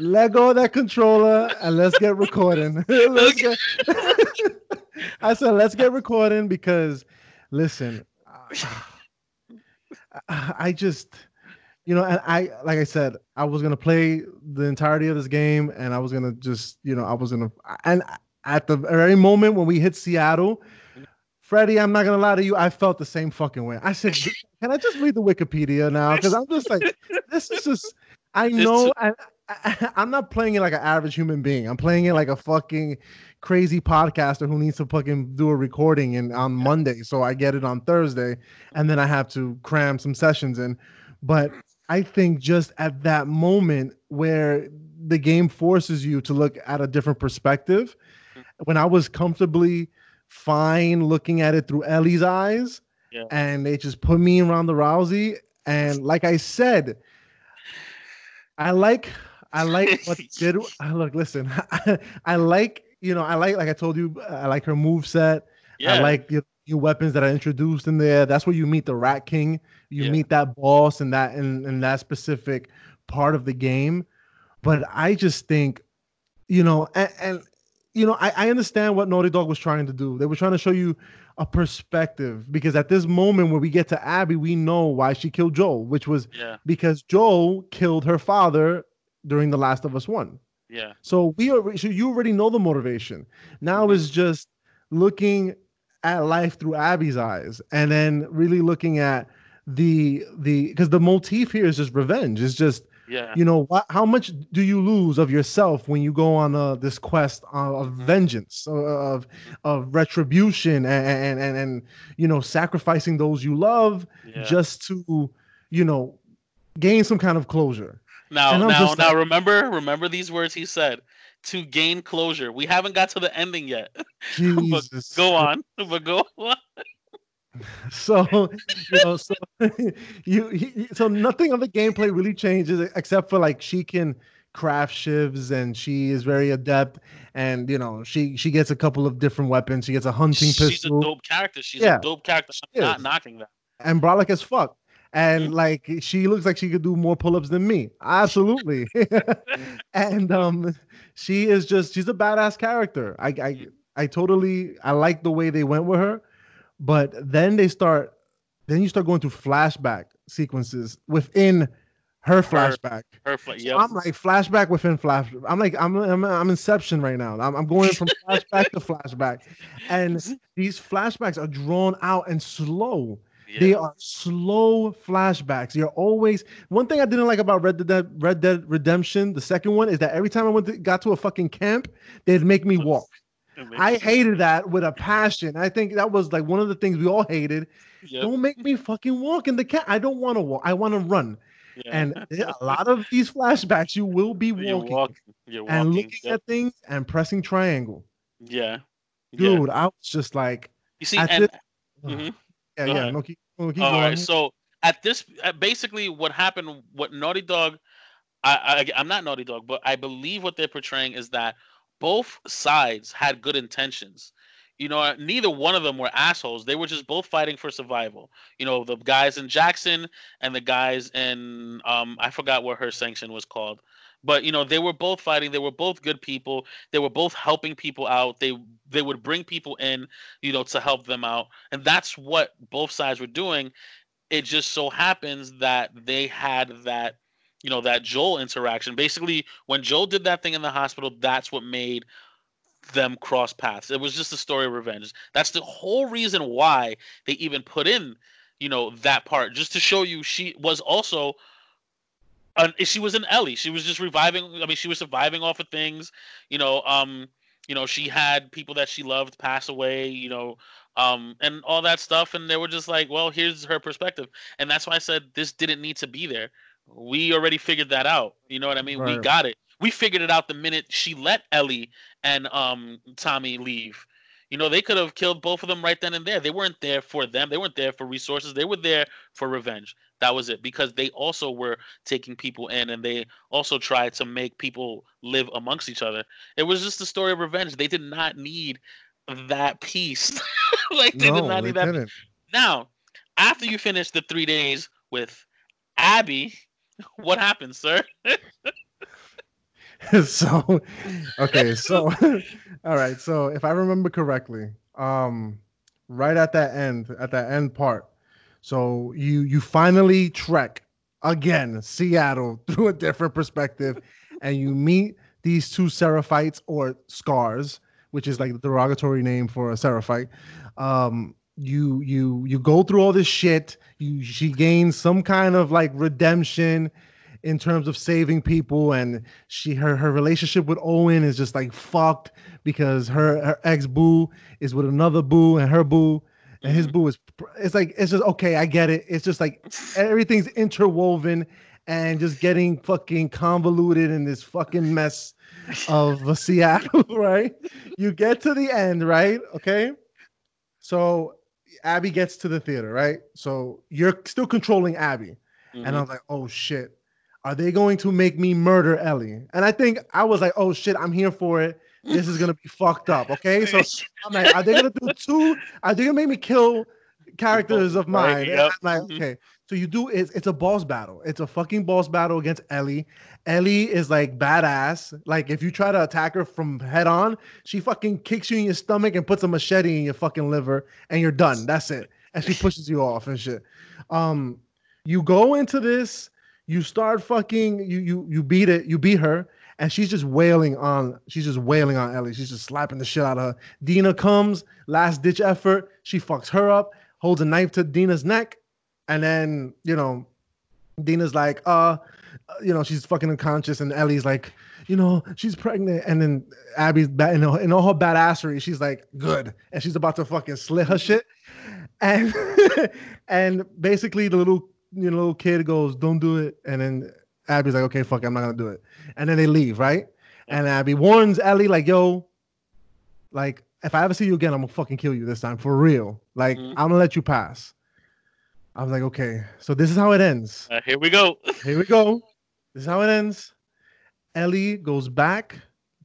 Let go of that controller and let's get recording. [LAUGHS] Let's get- [LAUGHS] I said, let's get recording because, listen, I, [SIGHS] I just, you know, and I, like I said, I was gonna play the entirety of this game, and I was gonna just, you know, I was gonna, and at the very moment when we hit Seattle, Freddie, I'm not gonna lie to you, I felt the same fucking way. I said, can I just read the Wikipedia now? Because I'm just like, this is just, I know, I, I, [LAUGHS] I'm not playing it like an average human being. I'm playing it like a fucking crazy podcaster who needs to fucking do a recording and on Monday, so I get it on Thursday, and then I have to cram some sessions in. But I think just at that moment where the game forces you to look at a different perspective, mm-hmm. when I was comfortably fine looking at it through Ellie's eyes, Yeah. and they just put me around the Rousey, and like I said, I like I like [LAUGHS] what did I look listen [LAUGHS] I, like you know I like like I told you I like her move set yeah. I like the new weapons that I introduced in there. That's where you meet the Rat King. You Yeah. meet that boss and that in, in that specific part of the game. But I just think you know and, and you know I, I understand what Naughty Dog was trying to do. They were trying to show you a perspective because at this moment where we get to Abby we know why she killed Joel which was yeah. because Joel killed her father during The Last of Us One. Yeah. So we are so you already know the motivation. Now Mhm. is just looking at life through Abby's eyes, and then really looking at the the because the motif here is just revenge. It's just Yeah. You know what? How much do you lose of yourself when you go on uh, this quest of, of Mhm. vengeance, uh, of of retribution, and, and and and you know sacrificing those you love yeah. just to you know gain some kind of closure? Now, now, now, like- remember, remember these words he said to gain closure. We haven't got to the ending yet. [LAUGHS] Jesus, Go on, [LAUGHS] but go on. [LAUGHS] So you know, so [LAUGHS] you he- so nothing of the gameplay really changes except for like she can craft shivs and she is very adept and you know she she gets a couple of different weapons. She gets a hunting pistol. She's a dope character. She's Yeah. a dope character. I'm not knocking that. and brolic as fuck. And Mhm. like she looks like she could do more pull-ups than me. Absolutely. [LAUGHS] and um she is just she's a badass character. I I I totally I like the way they went with her. But then they start then you start going through flashback sequences within her flashback. Her, fl- So. I'm like flashback within flash. I'm like I'm I'm, I'm Inception right now. I'm, I'm going from [LAUGHS] flashback to flashback, and these flashbacks are drawn out and slow. yeah. They are slow flashbacks. You're always one thing I didn't like about Red Dead Red Dead Redemption. The second one is that every time I went to, got to a fucking camp, they'd make me walk. I hated that with a passion. I think that was like one of the things we all hated. Yep. Don't make me fucking walk in the cat. I don't want to walk. I want to run. yeah. And [LAUGHS] a lot of these flashbacks, you will be you're walking, walking. You're walking. and looking yep. at things and pressing triangle. yeah. Yeah. Dude, I was just like, You see, and this- [SIGHS] Mhm. yeah, Go yeah, no, keep, no, keep All going. right. So at this, basically, what happened, what Naughty Dog, I, I, I'm not Naughty Dog, but I believe what they're portraying is that both sides had good intentions. You know, neither one of them were assholes. They were just both fighting for survival. You know, the guys in Jackson and the guys in, um, I forgot what her sanction was called. But you know, they were both fighting. They were both good people. They were both helping people out. They they would bring people in, you know, to help them out. And that's what both sides were doing it just so happens that they had that you know that joel interaction. Basically when joel did that thing in the hospital that's what made them cross paths. It was just a story of revenge. That's the whole reason why they even put in you know that part. Just to show you she was also an, she was an ellie. She was just reviving i mean she was surviving off of things you know um you know she had people that she loved pass away you know um and all that stuff. And they were just like well here's her perspective. And that's why i said this didn't need to be there we already figured that out. You know what i mean? We got it. We figured it out the minute she let ellie and um tommy leave. You know they could have killed both of them right then and there. They weren't there for them. They weren't there for resources. They were there for revenge. That was it. Because they also were taking people in and they also tried to make people live amongst each other. It was just a story of revenge. They did not need that piece [LAUGHS] like they did not they need that now, after you finish the three days with Abby, [LAUGHS] what happens, sir? [LAUGHS] so, okay, so, [LAUGHS] all right. So, if I remember correctly, um, right at that end, at that end part, so you you finally trek again Seattle through a different perspective, and you meet these two Seraphites or Scars, which is like the derogatory name for a Seraphite. Um, you you you go through all this shit. You she gains some kind of like redemption in terms of saving people and she her her relationship with Owen is just like fucked because her her ex boo is with another boo and her boo and his Mhm. boo is it's like it's just okay I get it it's just like everything's interwoven and just getting fucking convoluted in this fucking mess of Seattle [LAUGHS] right you get to the end right okay so Abby gets to the theater right so you're still controlling Abby and I was like, oh shit, are they going to make me murder Ellie? And I think I was like, oh shit, I'm here for it. This is gonna be [LAUGHS] fucked up. Okay, so [LAUGHS] I'm like, are they gonna do two? Are they gonna make me kill characters of Right, mine? And yep. I'm like, Mhm. okay. So you do it's it's a boss battle. It's a fucking boss battle against Ellie. Ellie is like badass. Like if you try to attack her from head on, she fucking kicks you in your stomach and puts a machete in your fucking liver, and you're done. That's it. And she pushes you off and shit. Um, you go into this, you start fucking, you you you beat it, you beat her, and she's just wailing on, she's just wailing on Ellie. She's just slapping the shit out of her. Dina comes, last ditch effort, she fucks her up, holds a knife to Dina's neck, and then you know, Dina's like, uh, you know, she's fucking unconscious, and Ellie's like, you know, she's pregnant, and then Abby's bad, in, in all her badassery, she's like, good, and she's about to fucking slit her shit, and [LAUGHS] and basically the little you know little kid goes, don't do it, and then Abby's like, okay, fuck, it, I'm not gonna do it, and then they leave, right? And Abby warns Ellie like, yo, like if I ever see you again, I'm gonna fucking kill you this time for real. Like Mhm. I'm gonna let you pass. I was like, okay, so this is how it ends. Uh, here we go. [LAUGHS] Here we go. This is how it ends. Ellie goes back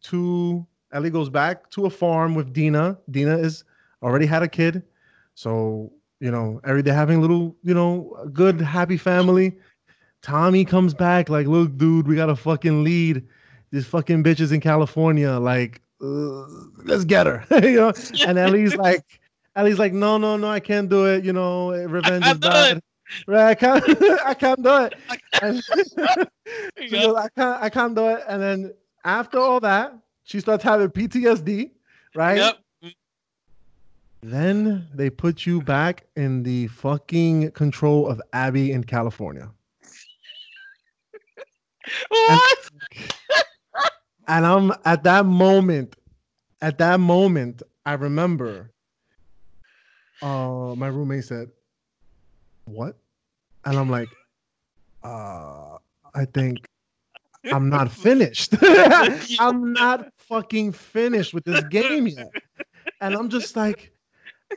to Ellie goes back to a farm with Dina. Dina is already had a kid, so you know, every day having a little, you know, good happy family. Tommy comes back like, look, dude, we got a fucking lead. This fucking bitch is in California. Like, uh, let's get her. [LAUGHS] you know, [LAUGHS] and Ellie's like, Ellie's like, no, no, no, I can't do it. You know, revenge is bad. Right, I can't, [LAUGHS] I can't do it. [LAUGHS] And [LAUGHS] goes, I can't, I can't do it. And then after all that, she starts having PTSD, right? Yep. Then they put you back in the fucking control of Abby in California. What? And I'm at that moment, at that moment, I remember uh my roommate said, What? And I'm like, uh, I think I'm not finished. [LAUGHS] I'm not fucking finished with this game yet. And I'm just like,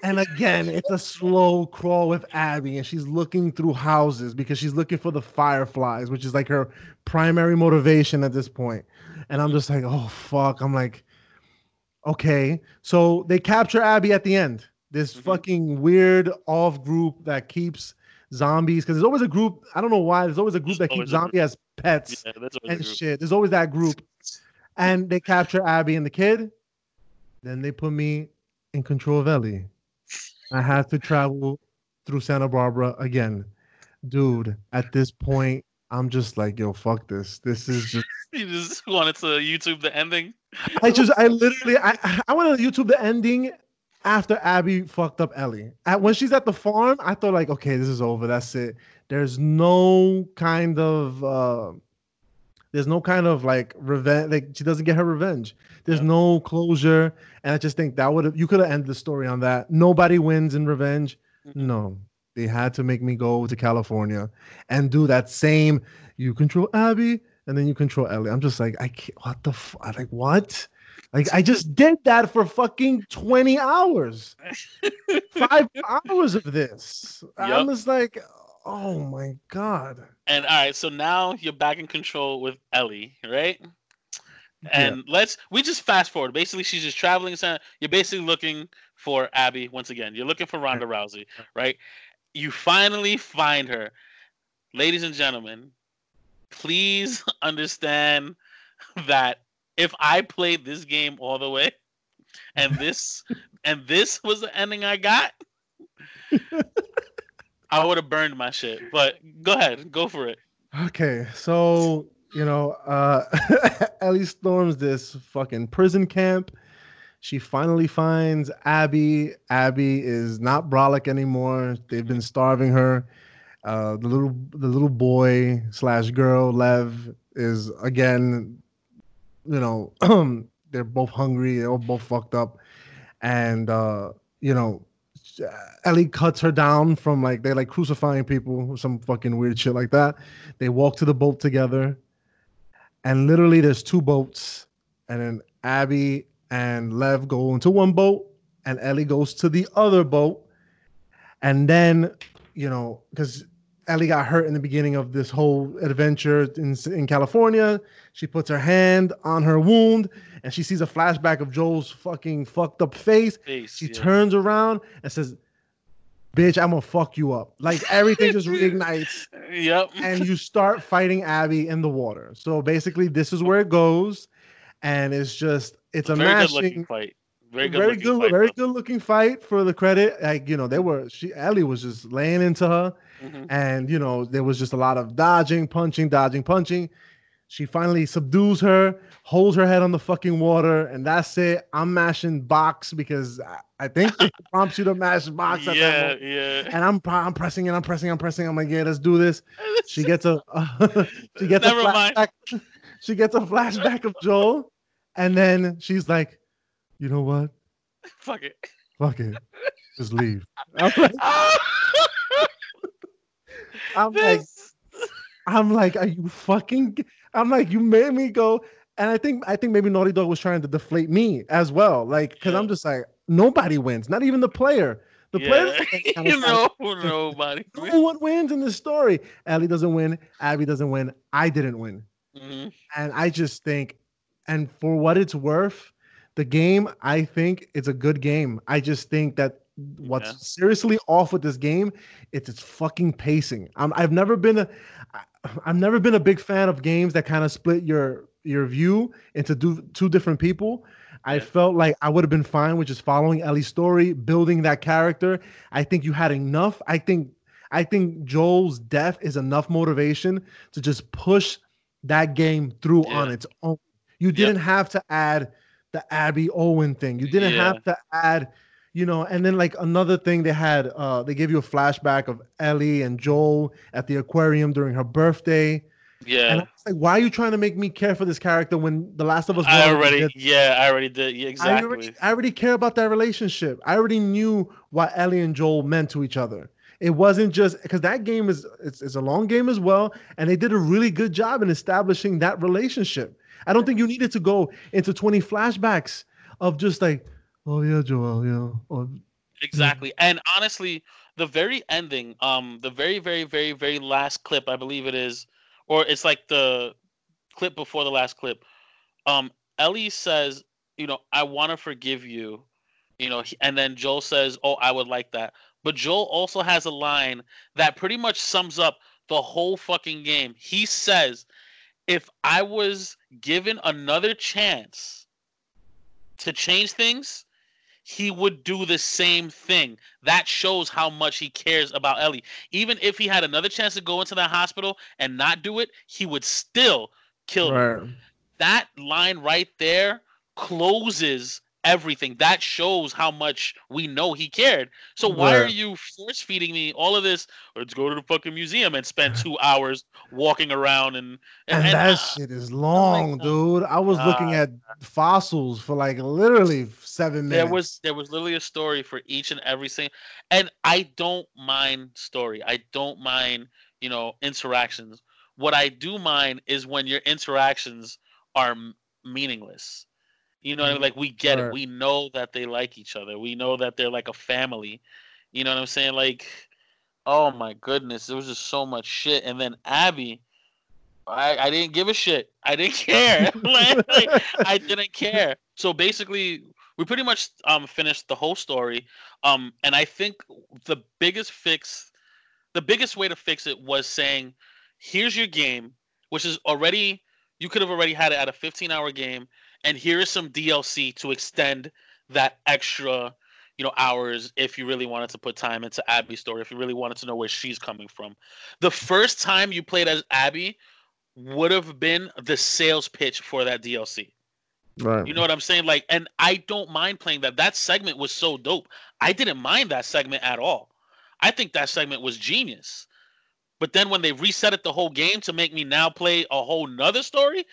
and again, it's a slow crawl with Abby, and she's looking through houses because she's looking for the fireflies, which is like her primary motivation at this point. And I'm just like, oh fuck. I'm like, okay. So they capture Abby at the end. This Mhm. fucking weird off group that keeps zombies because there's always a group. I don't know why. There's always a group There's that keeps always a group. zombie as pets Yeah, and shit. There's always that group. And they capture Abby and the kid. Then they put me in control of Ellie. I have to travel through Santa Barbara again. Dude, at this point, I'm just like, yo, fuck this. This is just [LAUGHS] You just wanted to YouTube the ending. I just I literally I I wanted to YouTube the ending after Abby fucked up Ellie. At, when she's at the farm, I thought like, okay, this is over. That's it. There's no kind of uh there's no kind of like revenge. Like she doesn't get her revenge. There's Yeah. no closure, and I just think that would have you could have ended the story on that. Nobody wins in revenge. Mhm. No, they had to make me go to California and do that same. You control Abby, and then you control Ellie. I'm just like, I can't. What the? F-? I'm Like what? Like I just did that for fucking 20 hours. [LAUGHS] Five hours of this. I'm just like, oh my god. And all right, so now you're back in control with Ellie, right? And let's we just fast forward. Basically, she's just traveling. You're basically looking for Abby once again. You're looking for Ronda Rousey, right? You finally find her, ladies and gentlemen. Please [LAUGHS] understand that if I played this game all the way, and this and this was the ending I got, [LAUGHS] I would have burned my shit. But go ahead, go for it. Okay, so you know, uh [LAUGHS] Ellie storms this fucking prison camp. She finally finds Abby. Abby is not brolic anymore. They've been starving her. Uh, the little the little boy slash girl Lev is again, you know, [CLEARS THROAT] they're both hungry. They're both fucked up, and uh, you know, Ellie cuts her down from like they're like crucifying people, some fucking weird shit like that. They walk to the boat together, and literally there's two boats, and then Abby and Lev go into one boat, and Ellie goes to the other boat, and then you know because Ellie got hurt in the beginning of this whole adventure in in California. She puts her hand on her wound, and she sees a flashback of Joel's fucking fucked up face. Face, She yeah. turns around and says, "Bitch, I'm gonna fuck you up." Like everything just [LAUGHS] reignites, Yep. and you start fighting Abby in the water. So basically, this is where it goes, and it's just it's a very good looking mashing, fight. Very good. very looking good, fight, very though. good looking fight for the credit. Like you know, they were she Ellie was just laying into her, Mhm. and you know there was just a lot of dodging, punching, dodging, punching. She finally subdues her, holds her head on the fucking water, and that's it. I'm mashing box because I, I think it [LAUGHS] prompts you to mash box. At yeah, that yeah. And I'm I'm pressing and I'm pressing, I'm pressing. I'm like, yeah, let's do this. [LAUGHS] She gets a [LAUGHS] she gets Never a mind. flashback. She gets a flashback of Joel, and then she's like, you know what? Fuck it. Fuck it. Just leave. I'm like, I'm like, like, are you fucking? I'm like, you made me go. And I think, I think maybe Naughty Dog was trying to deflate me as well, like, because I'm just like, nobody wins, not even the player. The player, yeah. you [LAUGHS] know, [LAUGHS] nobody. no one wins in this story. Ellie doesn't win. Abby doesn't win. I didn't win. Mhm. And I just think, and for what it's worth, the game, I think it's a good game. I just think that what's Yeah. seriously off with this game, it's its fucking pacing. I'm, I've never been a i've never been a big fan of games that kind of split your your view into do, two different people. I Yeah. felt like I would have been fine with just following Ellie's story, building that character. I think you had enough. I think I think Joel's death is enough motivation to just push that game through on its own. You didn't have to add the Abby Owen thing. You didn't Yeah. have to add, you know, and then like another thing they had, uh, they gave you a flashback of Ellie and Joel at the aquarium during her birthday. Yeah and I was like, why are you trying to make me care for this character when The Last of Us I already, good? yeah, I already did. Yeah, I exactly. already, I already care about that relationship. I already knew what Ellie and Joel meant to each other. It wasn't just because that game is it's, it's a long game as well, and they did a really good job in establishing that relationship. I don't think you needed to go into 20 flashbacks of just like, oh yeah, Joel, yeah. Or, Exactly. And honestly, the very ending, um, the very, very, very, very last clip, I believe it is, or it's like the clip before the last clip. Um, Ellie says, you know, I want to forgive you, you know, and then Joel says, oh, I would like that. But Joel also has a line that pretty much sums up the whole fucking game. He says, if I was given another chance to change things, he would do the same thing. That shows how much he cares about Ellie. Even if he had another chance to go into that hospital and not do it, he would still kill her. Right. That line right there closes everything. That shows how much we know he cared. So why are you force feeding me all of this? Let's go to the fucking museum and spend two [LAUGHS] hours walking around and And, and, that uh, shit is long, no. dude. I was looking at fossils for like literally seven minutes. there was there was literally a story for each and every single and i don't mind story i don't mind you know interactions what i do mind is when your interactions are meaningless you know what i mean like we get Right. it we know that they like each other. We know that they're like a family. You know what i'm saying? Like oh my goodness there was just so much shit. And then abby i i didn't give a shit. I didn't [LAUGHS] care. [LAUGHS] Like, like, I didn't care. So basically, we pretty much um finished the whole story. Um, and I think the biggest fix, the biggest way to fix it was saying, "Here's your game, which is already you could have already had it at a 15 hour game, and here is some DLC to extend that extra." You know, hours if you really wanted to put time into Abby's story, if you really wanted to know where she's coming from. The first time you played as Abby would have been the sales pitch for that DLC. right. You know what I'm saying? Like, and I don't mind playing that. That segment was so dope. I didn't mind that segment at all. I think that segment was genius. But then when they reset it the whole game to make me now play a whole nother story,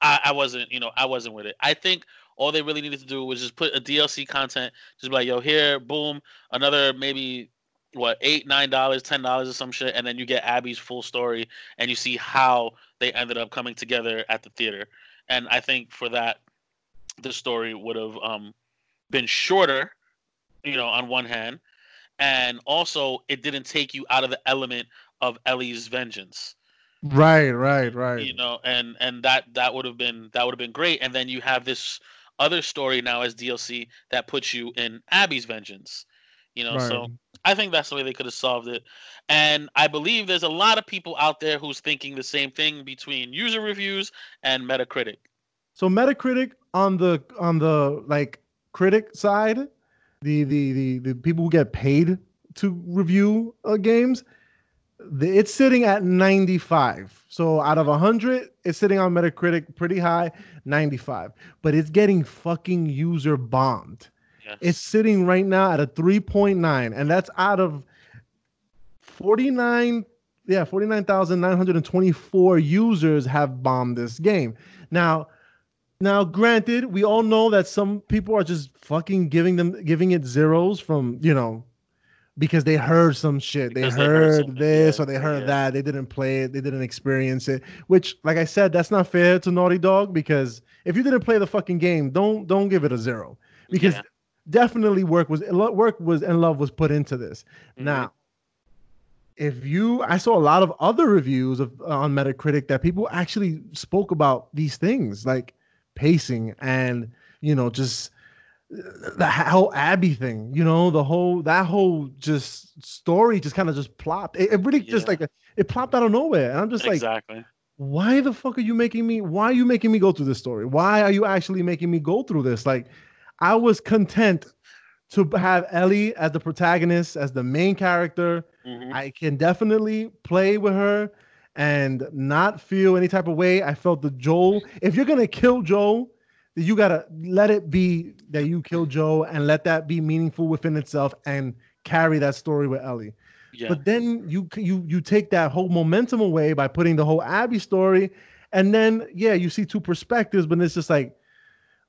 I, I wasn't, you know, I wasn't with it. I think all they really needed to do was just put a DLC content, just be like, yo, here, boom, another maybe what eight, nine dollars, ten dollars or some shit, and then you get Abby's full story and you see how they ended up coming together at the theater. And I think for that, the story would have um, been shorter, you know, on one hand, and also it didn't take you out of the element of Ellie's vengeance, Right, right, right. you know, and and that that would have been that would have been great. And then you have this other story now as DLC that puts you in Abby's vengeance, you know. So I think that's the way they could have solved it. And I believe there's a lot of people out there who's thinking the same thing between user reviews and Metacritic. So Metacritic on the on the like critic side, the the the, the people who get paid to review uh, games, it's sitting at 95. So out of 100, it's sitting on Metacritic pretty high, 95. But it's getting fucking user bombed. Yes. It's sitting right now at a 3.9, and that's out of 49 yeah 49,924 users have bombed this game. Now now granted, we all know that some people are just fucking giving them giving it zeros from, you know, because they heard some shit. They heard, they heard, this yeah, or they heard yeah. that. They didn't play it. They didn't experience it. Which, like I said, that's not fair to Naughty Dog because if you didn't play the fucking game, don't don't give it a zero because yeah. definitely work was work was and love was put into this. Mm-hmm. Now, if you, I saw a lot of other reviews of on Metacritic that people actually spoke about these things like pacing and you know just the whole Abby thing, you know, the whole that whole just story just kind of just plopped. It, it really yeah. just like it plopped out of nowhere, and I'm just exactly. like, why the fuck are you making me? Why are you making me go through this story? Why are you actually making me go through this? Like, I was content to have Ellie as the protagonist, as the main character. Mm-hmm. I can definitely play with her and not feel any type of way. I felt the Joel. If you're gonna kill Joel you gotta let it be that you killed Joel and let that be meaningful within itself and carry that story with Ellie. Yeah. But then you you you take that whole momentum away by putting the whole Abby story, and then yeah, you see two perspectives, but it's just like,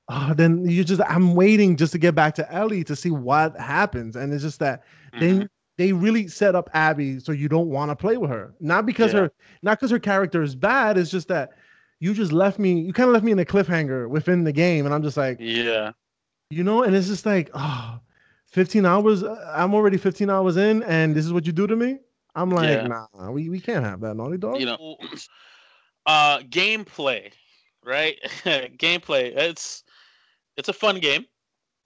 oh, then you just I'm waiting just to get back to Ellie to see what happens, and it's just that mm-hmm. they they really set up Abby so you don't want to play with her, not because yeah. her not because her character is bad, it's just that you just left me you kind of left me in a cliffhanger within the game and i'm just like yeah. you know and it's just like oh 15 hours uh, i'm already 15 hours in and this is what you do to me? I'm like yeah. nah we, we can't have that naughty dog. You know [CLEARS THROAT] uh gameplay right? [LAUGHS] Gameplay it's it's a fun game.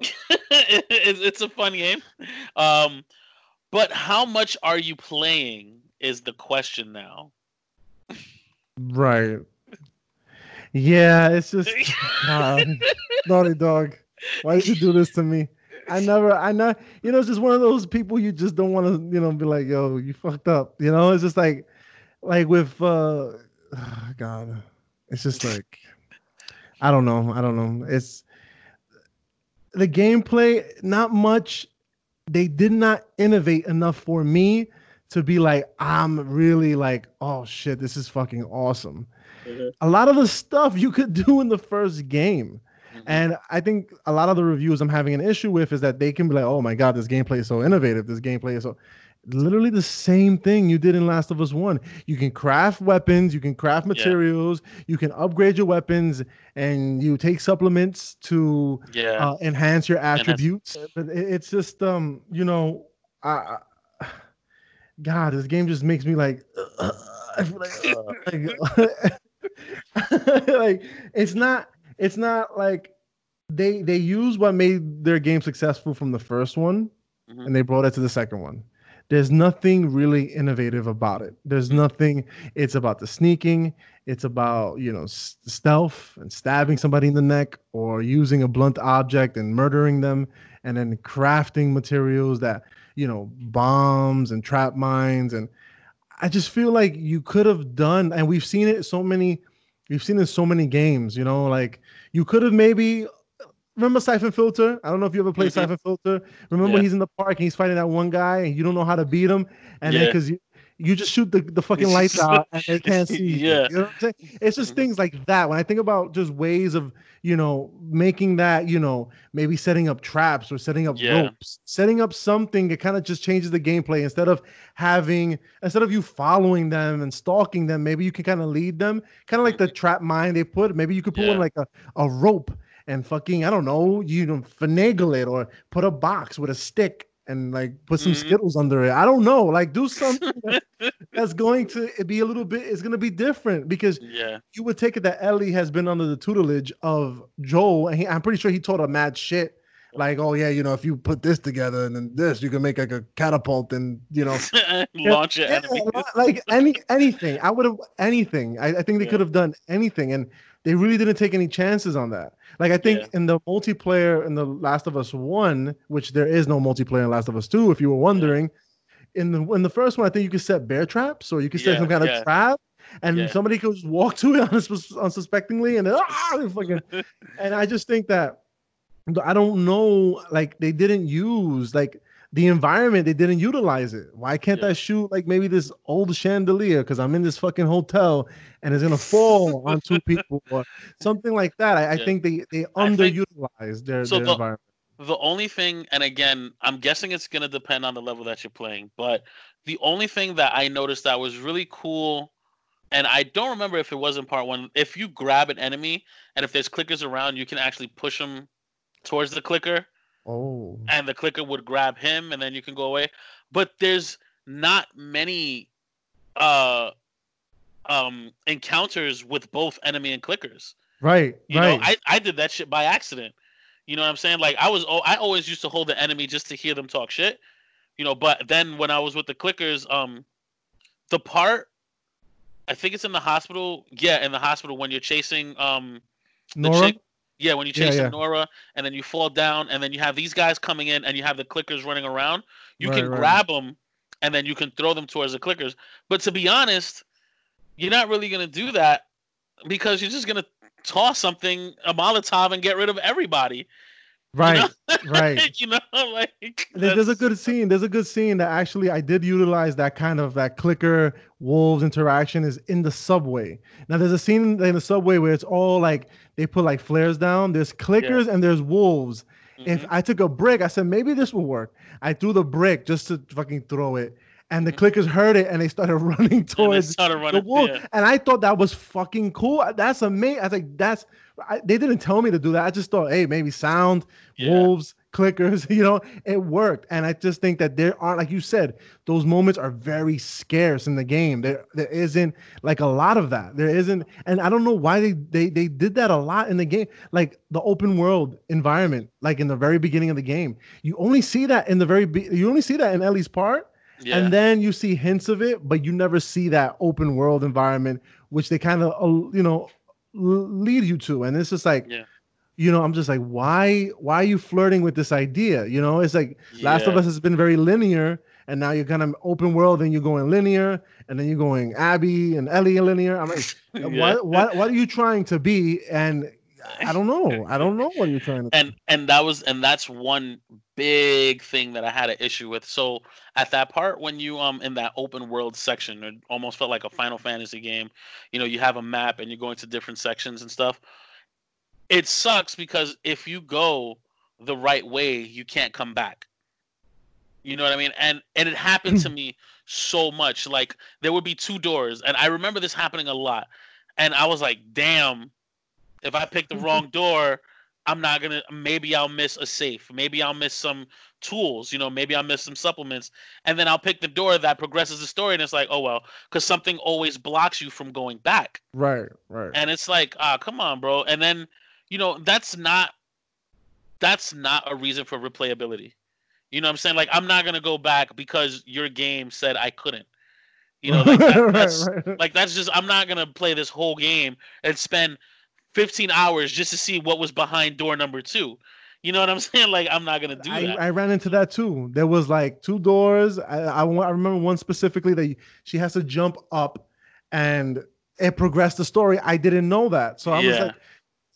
[LAUGHS] It's, it's a fun game. Um but how much are you playing is the question now. Right yeah, it's just [LAUGHS] um, Naughty Dog. Why did you do this to me? I never, I know, you know, it's just one of those people you just don't want to, you know, be like, yo, you fucked up. You know, it's just like, like with, uh, oh God, it's just like, I don't know, I don't know. It's the gameplay, not much. They did not innovate enough for me to be like, I'm really like, oh shit, this is fucking awesome. Mm-hmm. A lot of the stuff you could [LAUGHS] do in the first game. Mm-hmm. And I think a lot of the reviews I'm having an issue with is that they can be like, oh my God, this gameplay is so innovative. This gameplay is so literally the same thing you did in Last of Us 1. You can craft weapons, you can craft materials, yeah. you can upgrade your weapons, and you take supplements to yeah. uh, enhance your attributes. But it's just, um, you know, I, I, [SIGHS] God, this game just makes me like, uh, [LAUGHS] I feel like, uh, [LAUGHS] like [LAUGHS] like it's not it's not like they they use what made their game successful from the first one mm-hmm. and they brought it to the second one there's nothing really innovative about it there's mm-hmm. nothing it's about the sneaking it's about you know s- stealth and stabbing somebody in the neck or using a blunt object and murdering them and then crafting materials that you know bombs and trap mines and I just feel like you could have done, and we've seen it so many, we've seen it so many games. You know, like you could have maybe remember Syphon Filter. I don't know if you ever played mm-hmm. Syphon Filter. Remember yeah. he's in the park and he's fighting that one guy, and you don't know how to beat him, and yeah. then because you you just shoot the, the fucking lights out [LAUGHS] and they can't see. yeah. You know what I'm saying? It's just mm-hmm. things like that. When I think about just ways of, you know, making that, you know, maybe setting up traps or setting up yeah. ropes, setting up something that kind of just changes the gameplay instead of having, instead of you following them and stalking them, maybe you can kind of lead them, kind of like the mm-hmm. trap mine they put. Maybe you could put yeah. one like a, a rope and fucking, I don't know, you know, finagle it or put a box with a stick and like put some mm-hmm. skittles under it. I don't know, like do something [LAUGHS] that's going to be a little bit. It's going to be different because yeah, you would take it that Ellie has been under the tutelage of Joel, and he, I'm pretty sure he taught her mad shit. Like, oh yeah, you know, if you put this together and then this, you can make like a catapult and you know [LAUGHS] launch it. Yeah, like any anything. I would have anything. I, I think they yeah. could have done anything, and they really didn't take any chances on that. Like I think yeah. in the multiplayer in the Last of Us One, which there is no multiplayer in Last of Us Two, if you were wondering, in the in the first one, I think you could set bear traps or you could set Yeah, some kind of trap, and Yeah. somebody could just walk [LAUGHS] to it unsus- unsuspectingly, and then ah, they fucking. [LAUGHS] And I just think that I don't know, like they didn't use like the environment, they didn't utilize it. Why can't Yeah. I shoot like maybe this old chandelier because I'm in this fucking hotel and it's gonna fall [LAUGHS] on two people or something like that? I, I think they they I think- underutilized their, So their the- environment. the only thing, and again, I'm guessing it's gonna depend on the level that you're playing, but the only thing that I noticed that was really cool, and I don't remember if it was in part one, if you grab an enemy and if there's clickers around, you can actually push them towards the clicker, Oh, and the clicker would grab him, and then you can go away. But there's not many uh um encounters with both enemy and clickers. right, You right. know, I, I did that shit by accident. You know what I'm saying? Like I was, oh, I always used to hold the enemy just to hear them talk shit. You know, but then when I was with the clickers, um, the part, I think it's in the hospital. Yeah, in the hospital when you're chasing um the Nora, chick. Yeah, when you Yeah, chase yeah. Nora and then you fall down and then you have these guys coming in and you have the clickers running around. You Right, can right. grab them and then you can throw them towards the clickers. But to be honest, you're not really gonna do that because you're just gonna toss something a Molotov and get rid of everybody. right, know? [LAUGHS] right. you know, like There- There's a good scene. There's a good scene that actually I did utilize that kind of that clicker wolves interaction is in the subway. Now there's a scene in the subway where it's all like they put like flares down. There's clickers and there's wolves. If Mhm. I took a brick, I said maybe this will work. I threw the brick just to fucking throw it, and the Mhm. clickers heard it and they started [LAUGHS] running towards started the running. wolf. yeah. And I thought that was fucking cool. That's amazing. I was like, that's I, they didn't tell me to do that. I just thought, hey, maybe sound, Yeah. wolves, clickers, [LAUGHS] you know, it worked. And I just think that there aren't, like you said, those moments are very scarce in the game. There, there isn't like a lot of that. There isn't, and I don't know why they they they did that a lot in the game. Like the open world environment, like in the very beginning of the game, you only see that in the very, be- you only see that in Ellie's part. Yeah. And then you see hints of it, but you never see that open world environment, which they kind of, uh, you know, l- lead you to. And it's just like, Yeah. You know, I'm just like, why, why are you flirting with this idea? You know, it's like Last of Us has been very linear, and now you're kind of open world, and you're going linear, and then you're going Abby and Ellie linear. I'm like, [LAUGHS] Yeah. what, what, what are you trying to be? And I don't know. I don't know what you're trying to. [LAUGHS] and and that was and that's one big thing that I had an issue with. So at that part when you um in that open world section, it almost felt like a Final Fantasy game. You know, you have a map and you're going to different sections and stuff. It sucks because if you go the right way, you can't come back. You know what I mean? And and it happened to [CLEARS THROAT] me so much. Like there would be two doors, and I remember this happening a lot. And I was like, damn, if I pick the [LAUGHS] wrong door, I'm not gonna maybe I'll miss a safe. Maybe I'll miss some tools, you know, maybe I'll miss some supplements. And then I'll pick the door that progresses the story and it's like, oh well, because something always blocks you from going back. right, right. And it's like, ah, come on, bro. And then, you know, that's not that's not a reason for replayability. You know what I'm saying? Like I'm not gonna go back because your game said I couldn't. You know, like that, [LAUGHS] that's right. like that's just I'm not gonna play this whole game and spend 15 hours just to see what was behind door number two. You know what I'm [LAUGHS] saying? Like I'm not gonna do I, that. I ran into that too. There was like two doors. I, I, I remember one specifically that she has to jump up and it progressed the story. I didn't know that. So I was like,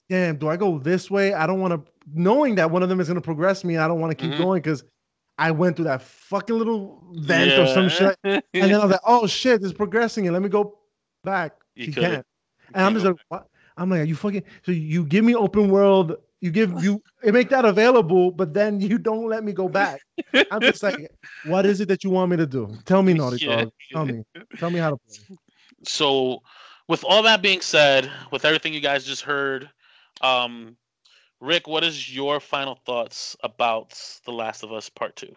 damn, do I go this way? I don't want to, knowing that one of them is going to progress me. I don't want to keep Mhm. going because I went through that fucking little vent or some shit. [LAUGHS] And then I was like, oh shit, it's progressing. And let me go back. You she could've- can't. And I'm just like, what? I'm like, are you fucking? So you give me open world, you give you you make that available, but then you don't let me go back. I'm just like, [LAUGHS] what is it that you want me to do? Tell me, Naughty Yeah. Dog. Tell me. Tell me how to play. so with all that being said, with everything you guys just heard, um, Rick, what is your final thoughts about The Last of Us Part Two?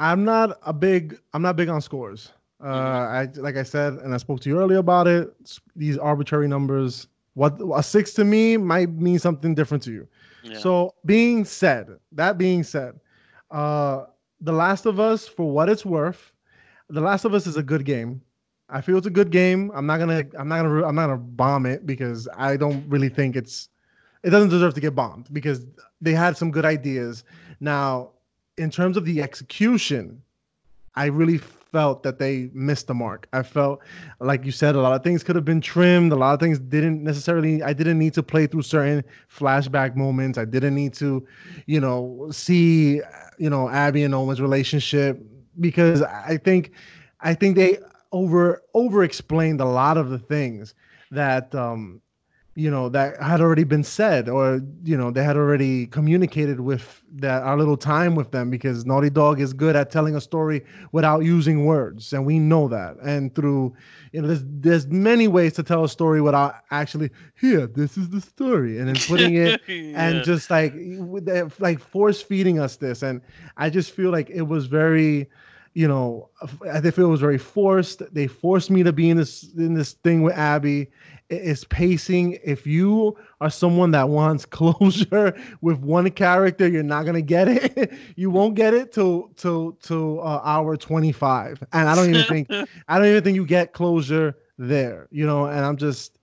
I'm not a big. I'm not big on scores. Uh, I like I said, and I spoke to you earlier about it. These arbitrary numbers. What a six to me might mean something different to you. Yeah. So, being said, that being said, uh, The Last of Us, for what it's worth, The Last of Us is a good game. I feel it's a good game. I'm not gonna, I'm not gonna, I'm not gonna bomb it because I don't really think it's, it doesn't deserve to get bombed because they had some good ideas. Now, in terms of the execution, I really felt that they missed the mark. I felt like you said a lot of things could have been trimmed. A lot of things didn't necessarily. I didn't need to play through certain flashback moments. I didn't need to, you know, see you know Abby and Owen's relationship because I think I think they over over explained a lot of the things that um you know that had already been said or you know they had already communicated with that our little time with them because naughty dog is good at telling a story without using words and we know that and through you know there's there's many ways to tell a story without actually here this is the story and then putting it [LAUGHS] yeah. and just like like force feeding us this and i just feel like it was very you know, I feel it was very forced. They forced me to be in this in this thing with Abby. It's pacing. If you are someone that wants [LAUGHS] closure with one character, you're not gonna get it. [LAUGHS] you won't get it till till till uh, hour 25. And I don't even think [LAUGHS] I don't even think you get closure there. You know, and I'm just,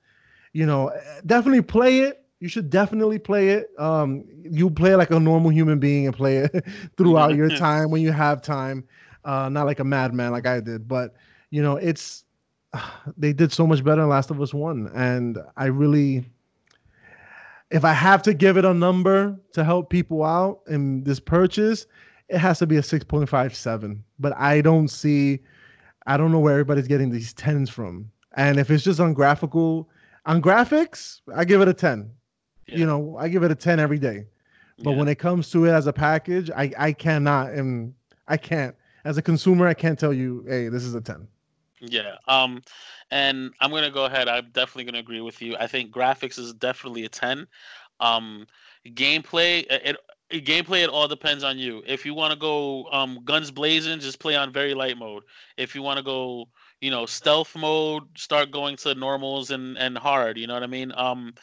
you know, definitely play it. You should definitely play it. Um, you play like a normal human being and play it throughout your time when you have time uh, not like a madman like I did, but you know, it's [SIGHS] they did so much better in Last of Us One, and I really, if I have to give it a number to help people out in this purchase, it has to be a six point five seven. But I don't see, I don't know where everybody's getting these tens from, and if it's just on graphical, on graphics, I give it a ten. Yeah. You know, I give it a ten every day. But yeah. when it comes to it as a package, I I cannot and I can't as a consumer, I can't tell you, hey, this is a 10. Yeah. Um, and I'm gonna go ahead. I'm definitely gonna agree with you. I think graphics is definitely a 10. Um, gameplay, it, it gameplay it all depends on you. If you want to go um guns blazing, just play on very light mode. If you want to go, you know, stealth mode, start going to normals and and hard. You know what I mean? Um,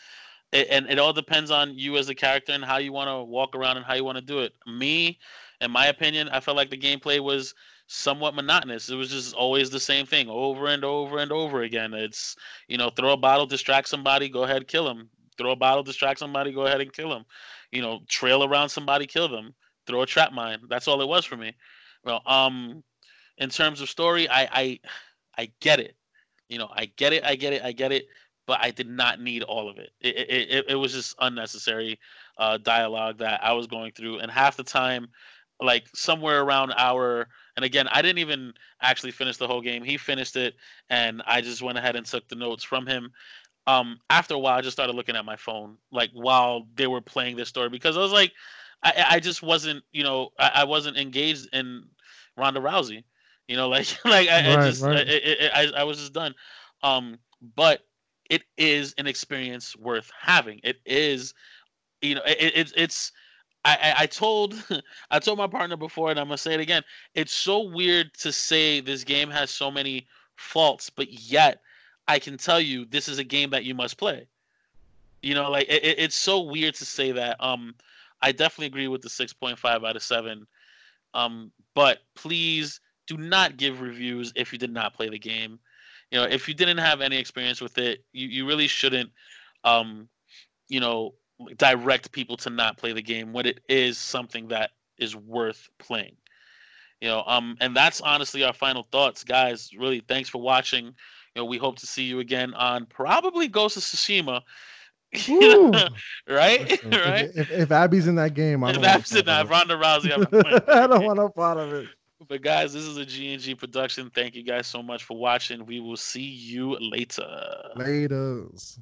it, and it all depends on you as a character and how you want to walk around and how you want to do it. Me, in my opinion, I felt like the gameplay was somewhat monotonous. It was just always the same thing over and over and over again. It's, you know, throw a bottle, distract somebody, go ahead, kill them. Throw a bottle, distract somebody, go ahead and kill them. You know, trail around somebody, kill them. Throw a trap mine. That's all it was for me. Well, um, in terms of story, I, I, I get it. You know, I get it. I get it. I get it. But I did not need all of it. It, it, it, it was just unnecessary uh, dialogue that I was going through, and half the time like somewhere around our and again i didn't even actually finish the whole game. He finished it and i just went ahead and took the notes from him. Um after a while i just started looking at my phone like while they were playing this story because i was like i, I just wasn't you know I, I wasn't engaged in ronda rousey you know [LAUGHS] like like i, right, I just right. I, I, I was just done. Um but it is an experience worth having. It is you know it, it it's I, I, told [LAUGHS] I told my partner before, and I'm gonna say it again. It's so weird to say this game has so many faults, but yet I can tell you this is a game that you must play. You know, like it, it's so weird to say that. Um, I definitely agree with the 6.5 out of seven. Um, but please do not give reviews if you did not play the game. You know, if you didn't have any experience with it, you, you really shouldn't um, you know, direct people to not play the game when it is something that is worth playing. You know, um, and that's honestly our final thoughts, guys. Really, thanks for watching. You know, we hope to see you again on probably Ghost of Tsushima. [LAUGHS] right? Right? If, if, Abby's in that game, I don't if Abby's in that, Ronda Rousey, [LAUGHS] I don't want no part of it. But guys, this is a G&G production. Thank you guys so much for watching. We will see you later. Laters.